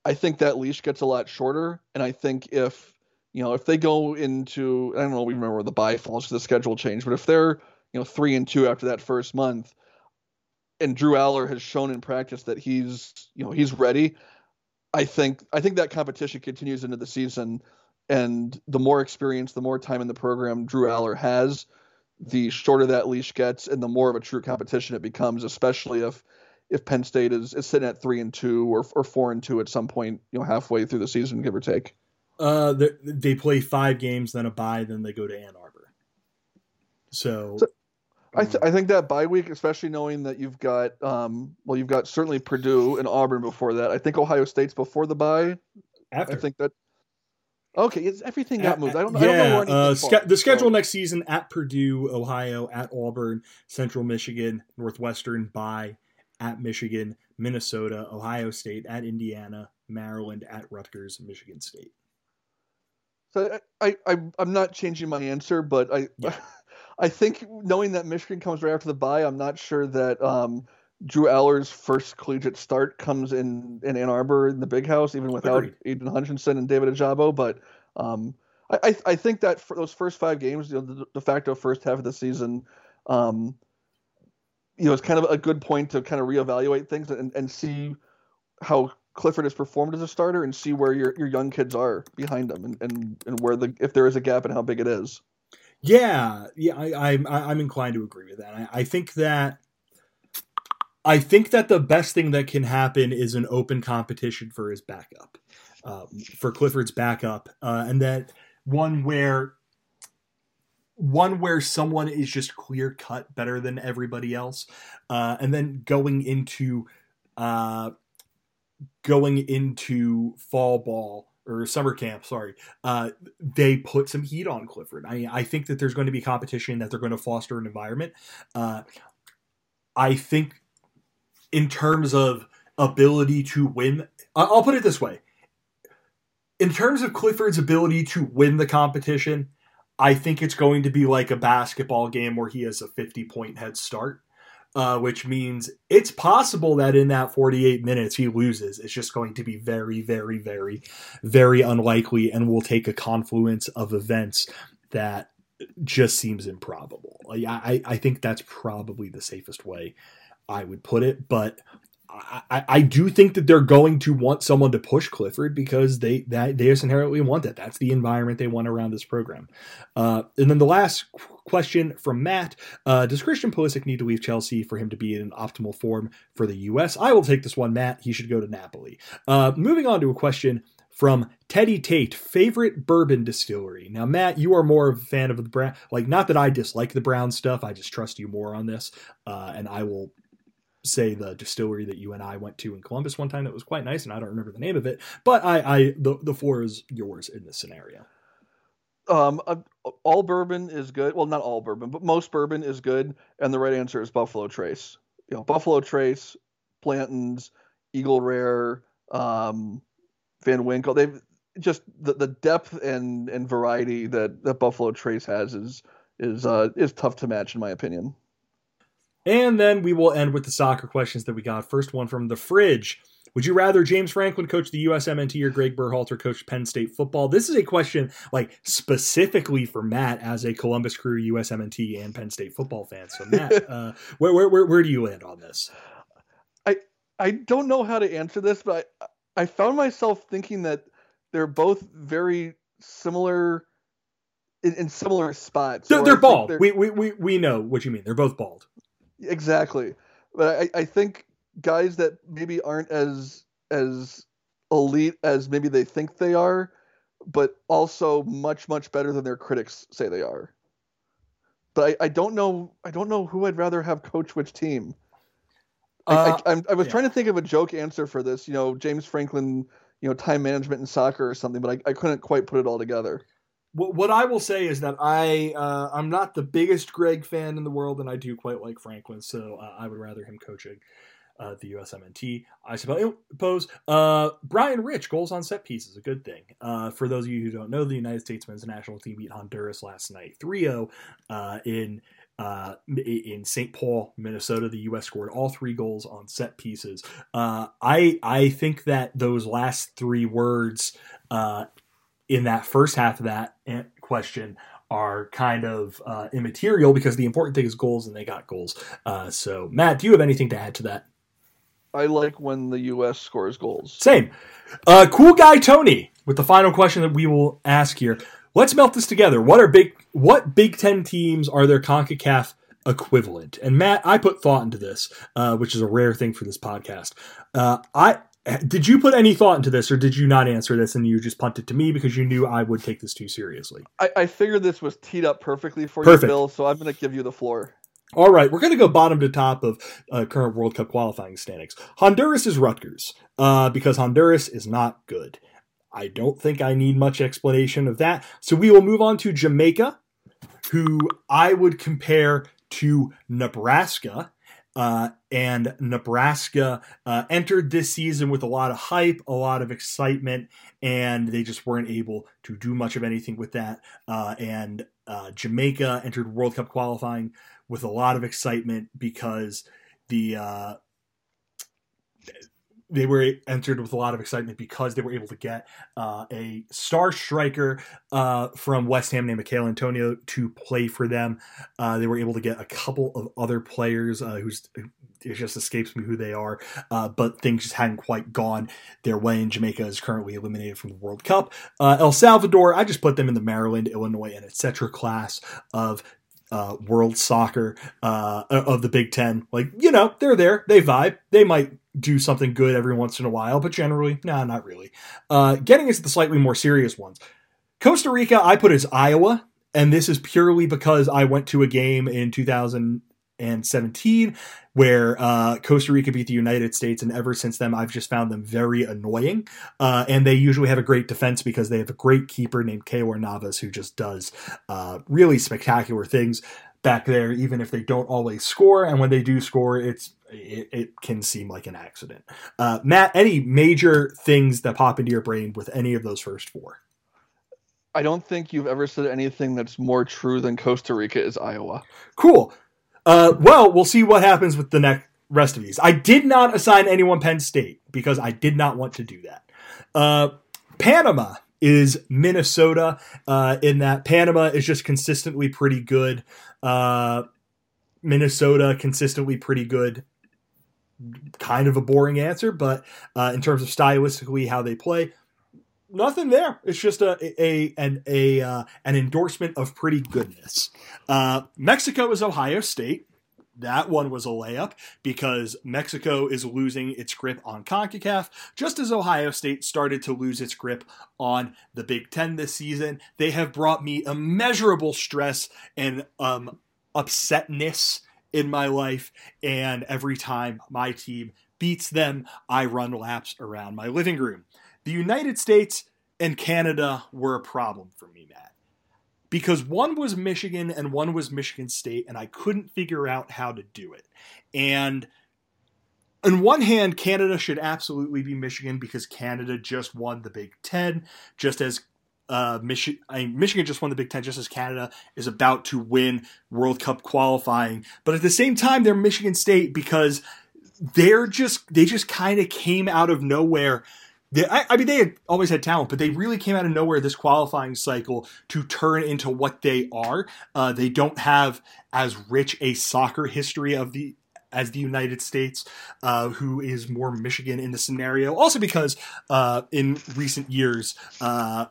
I think that leash gets a lot shorter. And I think if you know if they go into I don't know we remember the bye falls to the schedule change, but if they're you know three and two after that first month, and Drew Allar has shown in practice that he's you know he's ready, I think I think that competition continues into the season. And the more experience, the more time in the program Drew Allar has, the shorter that leash gets and the more of a true competition it becomes, especially if if Penn State is, is sitting at three and two or or four and two at some point, you know, halfway through the season, give or take. Uh, they play five games, then a bye, then they go to Ann Arbor. So, so I, th- I think that bye week, especially knowing that you've got, um, well, you've got certainly Purdue and Auburn before that. I think Ohio State's before the bye. After. I think that Okay, it's, everything got moved. I don't, yeah, I don't know uh, the schedule so. next season at Purdue, Ohio, at Auburn, Central Michigan, Northwestern, bye at Michigan, Minnesota, Ohio State, at Indiana, Maryland, at Rutgers, Michigan State. So I, I I'm not changing my answer, but I yeah. [laughs] I think knowing that Michigan comes right after the bye, I'm not sure that um, Drew Allar's first collegiate start comes in in Ann Arbor in the Big House, even without Agreed. Aidan Hutchinson and David Ojabo. But um, I, I think that for those first five games, you know, the de facto first half of the season, um, you know, it's kind of a good point to kind of reevaluate things and, and see how Clifford has performed as a starter and see where your, your young kids are behind them and, and, and where the if there is a gap and how big it is. Yeah, yeah, I, I'm I'm inclined to agree with that. I, I think that I think that the best thing that can happen is an open competition for his backup, um, for Clifford's backup, uh, and that one where one where someone is just clear cut better than everybody else, uh, and then going into uh, going into fall ball or summer camp, sorry, uh, they put some heat on Clifford. I I think that there's going to be competition that they're going to foster an environment. Uh, I think in terms of ability to win. I'll put it this way. In terms of Clifford's ability to win the competition, I think it's going to be like a basketball game where he has a 50 point head start, uh, which means it's possible that in that 48 minutes he loses. It's just going to be very, very, very, very unlikely and will take a confluence of events that just seems improbable. I, I think that's probably the safest way I would put it, but I, I do think that they're going to want someone to push Clifford because they that they just inherently want that. That's the environment they want around this program. Uh, and then the last question from Matt: uh, Does Christian Pulisic need to leave Chelsea for him to be in an optimal form for the U.S.? I will take this one, Matt. He should go to Napoli. Uh, moving on to a question from Teddy Tate, favorite bourbon distillery. Now, Matt, you are more of a fan of the brown. Like, not that I dislike the brown stuff. I just trust you more on this, uh, and I will say the distillery that you and I went to in Columbus one time that was quite nice, and I don't remember the name of it. But I, I the the floor is yours in this scenario. Um, uh, all bourbon is good. Well, not all bourbon, but most bourbon is good, and the right answer is Buffalo Trace. You know, Buffalo Trace, Blanton's, Eagle Rare, um, Van Winkle. They've just the, the depth and and variety that that Buffalo Trace has is is uh, is tough to match in my opinion. And then we will end with the soccer questions that we got. First one from the fridge. Would you rather James Franklin coach the USMNT or Greg Berhalter coach Penn State football? This is a question like specifically for Matt as a Columbus Crew USMNT and Penn State football fan. So Matt, [laughs] uh, where, where, where where do you land on this? I I don't know how to answer this, but I, I found myself thinking that they're both very similar in, in similar spots. They're, they're bald. They're, we, we we we know what you mean. They're both bald. Exactly, but I, I think guys that maybe aren't as as elite as maybe they think they are, but also much much better than their critics say they are. But I, I don't know I don't know who I'd rather have coach which team. Uh, I, I, I, was yeah. trying to think of a joke answer for this, you know, James Franklin, you know, time management in soccer or something, but I, I couldn't quite put it all together what I will say is that I uh, I'm not the biggest Greg fan in the world, and I do quite like Franklin, so uh, I would rather him coaching uh, the USMNT. I suppose uh, Brian Rich goals on set piece is a good thing. Uh, for those of you who don't know, the United States men's national team beat Honduras last night 3-0 uh, in. in St. Paul, Minnesota, the U.S. scored all three goals on set pieces. I I think that those last three words in that first half of that question are kind of uh, immaterial because the important thing is goals and they got goals. Uh, so, Matt, do you have anything to add to that? I like when the U.S. scores goals. Same. Uh, cool guy Tony with the final question that we will ask here. Let's melt this together. What are big? What Big Ten teams are their Concacaf equivalent? And Matt, I put thought into this, uh, which is a rare thing for this podcast. Uh, I did you put any thought into this, or did you not answer this and you just punted to me because you knew I would take this too seriously? I, I figured this was teed up perfectly for Perfect. you, Bill. So I'm going to give you the floor. All right, we're going to go bottom to top of uh, current World Cup qualifying standings. Honduras is Rutgers uh, because Honduras is not good. I don't think I need much explanation of that. So we will move on to Jamaica, who I would compare to Nebraska uh, and Nebraska uh, entered this season with a lot of hype, a lot of excitement, and they just weren't able to do much of anything with that. Uh, and uh, Jamaica entered World Cup qualifying with a lot of excitement because the uh, they were entered with a lot of excitement because they were able to get uh, a star striker uh, from West Ham named Michail Antonio to play for them. Uh, they were able to get a couple of other players uh, who's it just escapes me who they are, uh, but things just hadn't quite gone their way. And Jamaica is currently eliminated from the World Cup. Uh, El Salvador, I just put them in the Maryland, Illinois, and etc. class of uh, world soccer uh, of the Big Ten. Like, you know, they're there, they vibe, they might do something good every once in a while, but generally, nah, not really. Uh, getting into the slightly more serious ones. Costa Rica, I put as Iowa, and this is purely because I went to a game in 2017 where uh, Costa Rica beat the United States, and ever since then, I've just found them very annoying. Uh, and they usually have a great defense because they have a great keeper named Keylor Navas who just does uh, really spectacular things back there, even if they don't always score. And when they do score, it's it, it can seem like an accident. Uh, Matt, any major things that pop into your brain with any of those first four? I don't think you've ever said anything that's more true than Costa Rica is Iowa. Cool. Uh, well, we'll see what happens with the next rest of these. I did not assign anyone Penn State because I did not want to do that. Uh, Panama is Minnesota uh, in that Panama is just consistently pretty good. Uh, Minnesota consistently pretty good. Kind of a boring answer, but uh, in terms of stylistically how they play, nothing there. It's just a a an a uh, an endorsement of pretty goodness. Uh, Mexico is Ohio State. That one was a layup because Mexico is losing its grip on CONCACAF, just as Ohio State started to lose its grip on the Big Ten this season. They have brought me immeasurable stress and um, upsetness in my life, and every time my team beats them, I run laps around my living room. The United States and Canada were a problem for me, Matt. Because one was Michigan and one was Michigan State, and I couldn't figure out how to do it. And on one hand, Canada should absolutely be Michigan because Canada just won the Big Ten, just as uh, Michigan, I mean, Michigan just won the Big Ten, just as Canada is about to win World Cup qualifying. But at the same time, they're Michigan State because they're just they just kind of came out of nowhere. I, I, mean, they had always had talent, but they really came out of nowhere this qualifying cycle to turn into what they are. Uh, they don't have as rich a soccer history of the as the United States, uh, who is more Michigan in the scenario. Also, because uh, in recent years, uh,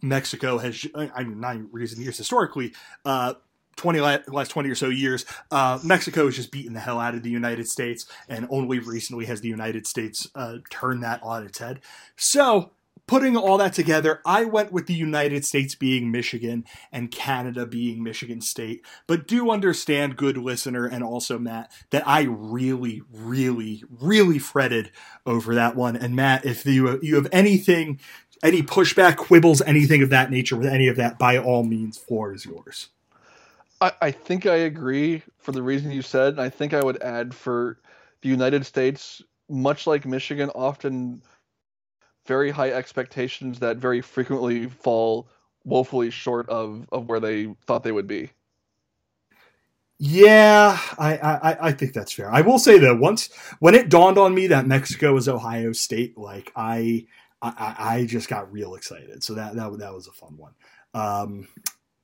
Mexico has, I mean, not recent years historically, uh, 20 last 20 or so years uh, mexico has just beaten the hell out of the united states and only recently has the united states uh, turned that on its head. So putting all that together i went with the united states being michigan and canada being michigan state. But do understand good listener and also matt that i really really really fretted over that one. And matt if you, you have anything any pushback, quibbles, anything of that nature with any of that, by all means, floor is yours. I, I think I agree for the reason you said. And I think I would add for the United States, much like Michigan, often very high expectations that very frequently fall woefully short of, of where they thought they would be. Yeah, I, I, I think that's fair. I will say though, once when it dawned on me that Mexico was Ohio State, like I I, I just got real excited. So that that that was a fun one. Um,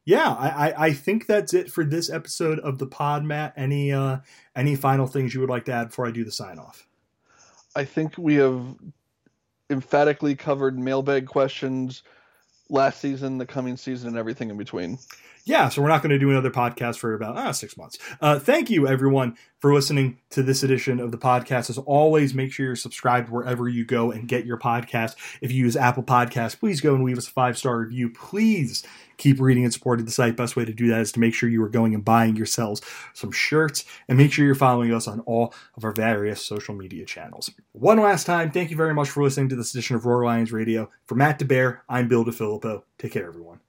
yeah, I, I think that's it for this episode of the pod, Matt. Any uh, any final things you would like to add before I do the sign off? I think we have emphatically covered mailbag questions last season, the coming season, and everything in between yeah, so we're not going to do another podcast for about ah, six months. Uh, thank you, everyone, for listening to this edition of the podcast. As always, make sure you're subscribed wherever you go and get your podcast. If you use Apple Podcasts, please go and leave us a five star review. Please keep reading and supporting the site. Best way to do that is to make sure you are going and buying yourselves some shirts and make sure you're following us on all of our various social media channels. One last time, thank you very much for listening to this edition of Roar Lions Radio. For Matt DeBear, I'm Bill DiFilippo. Take care, everyone.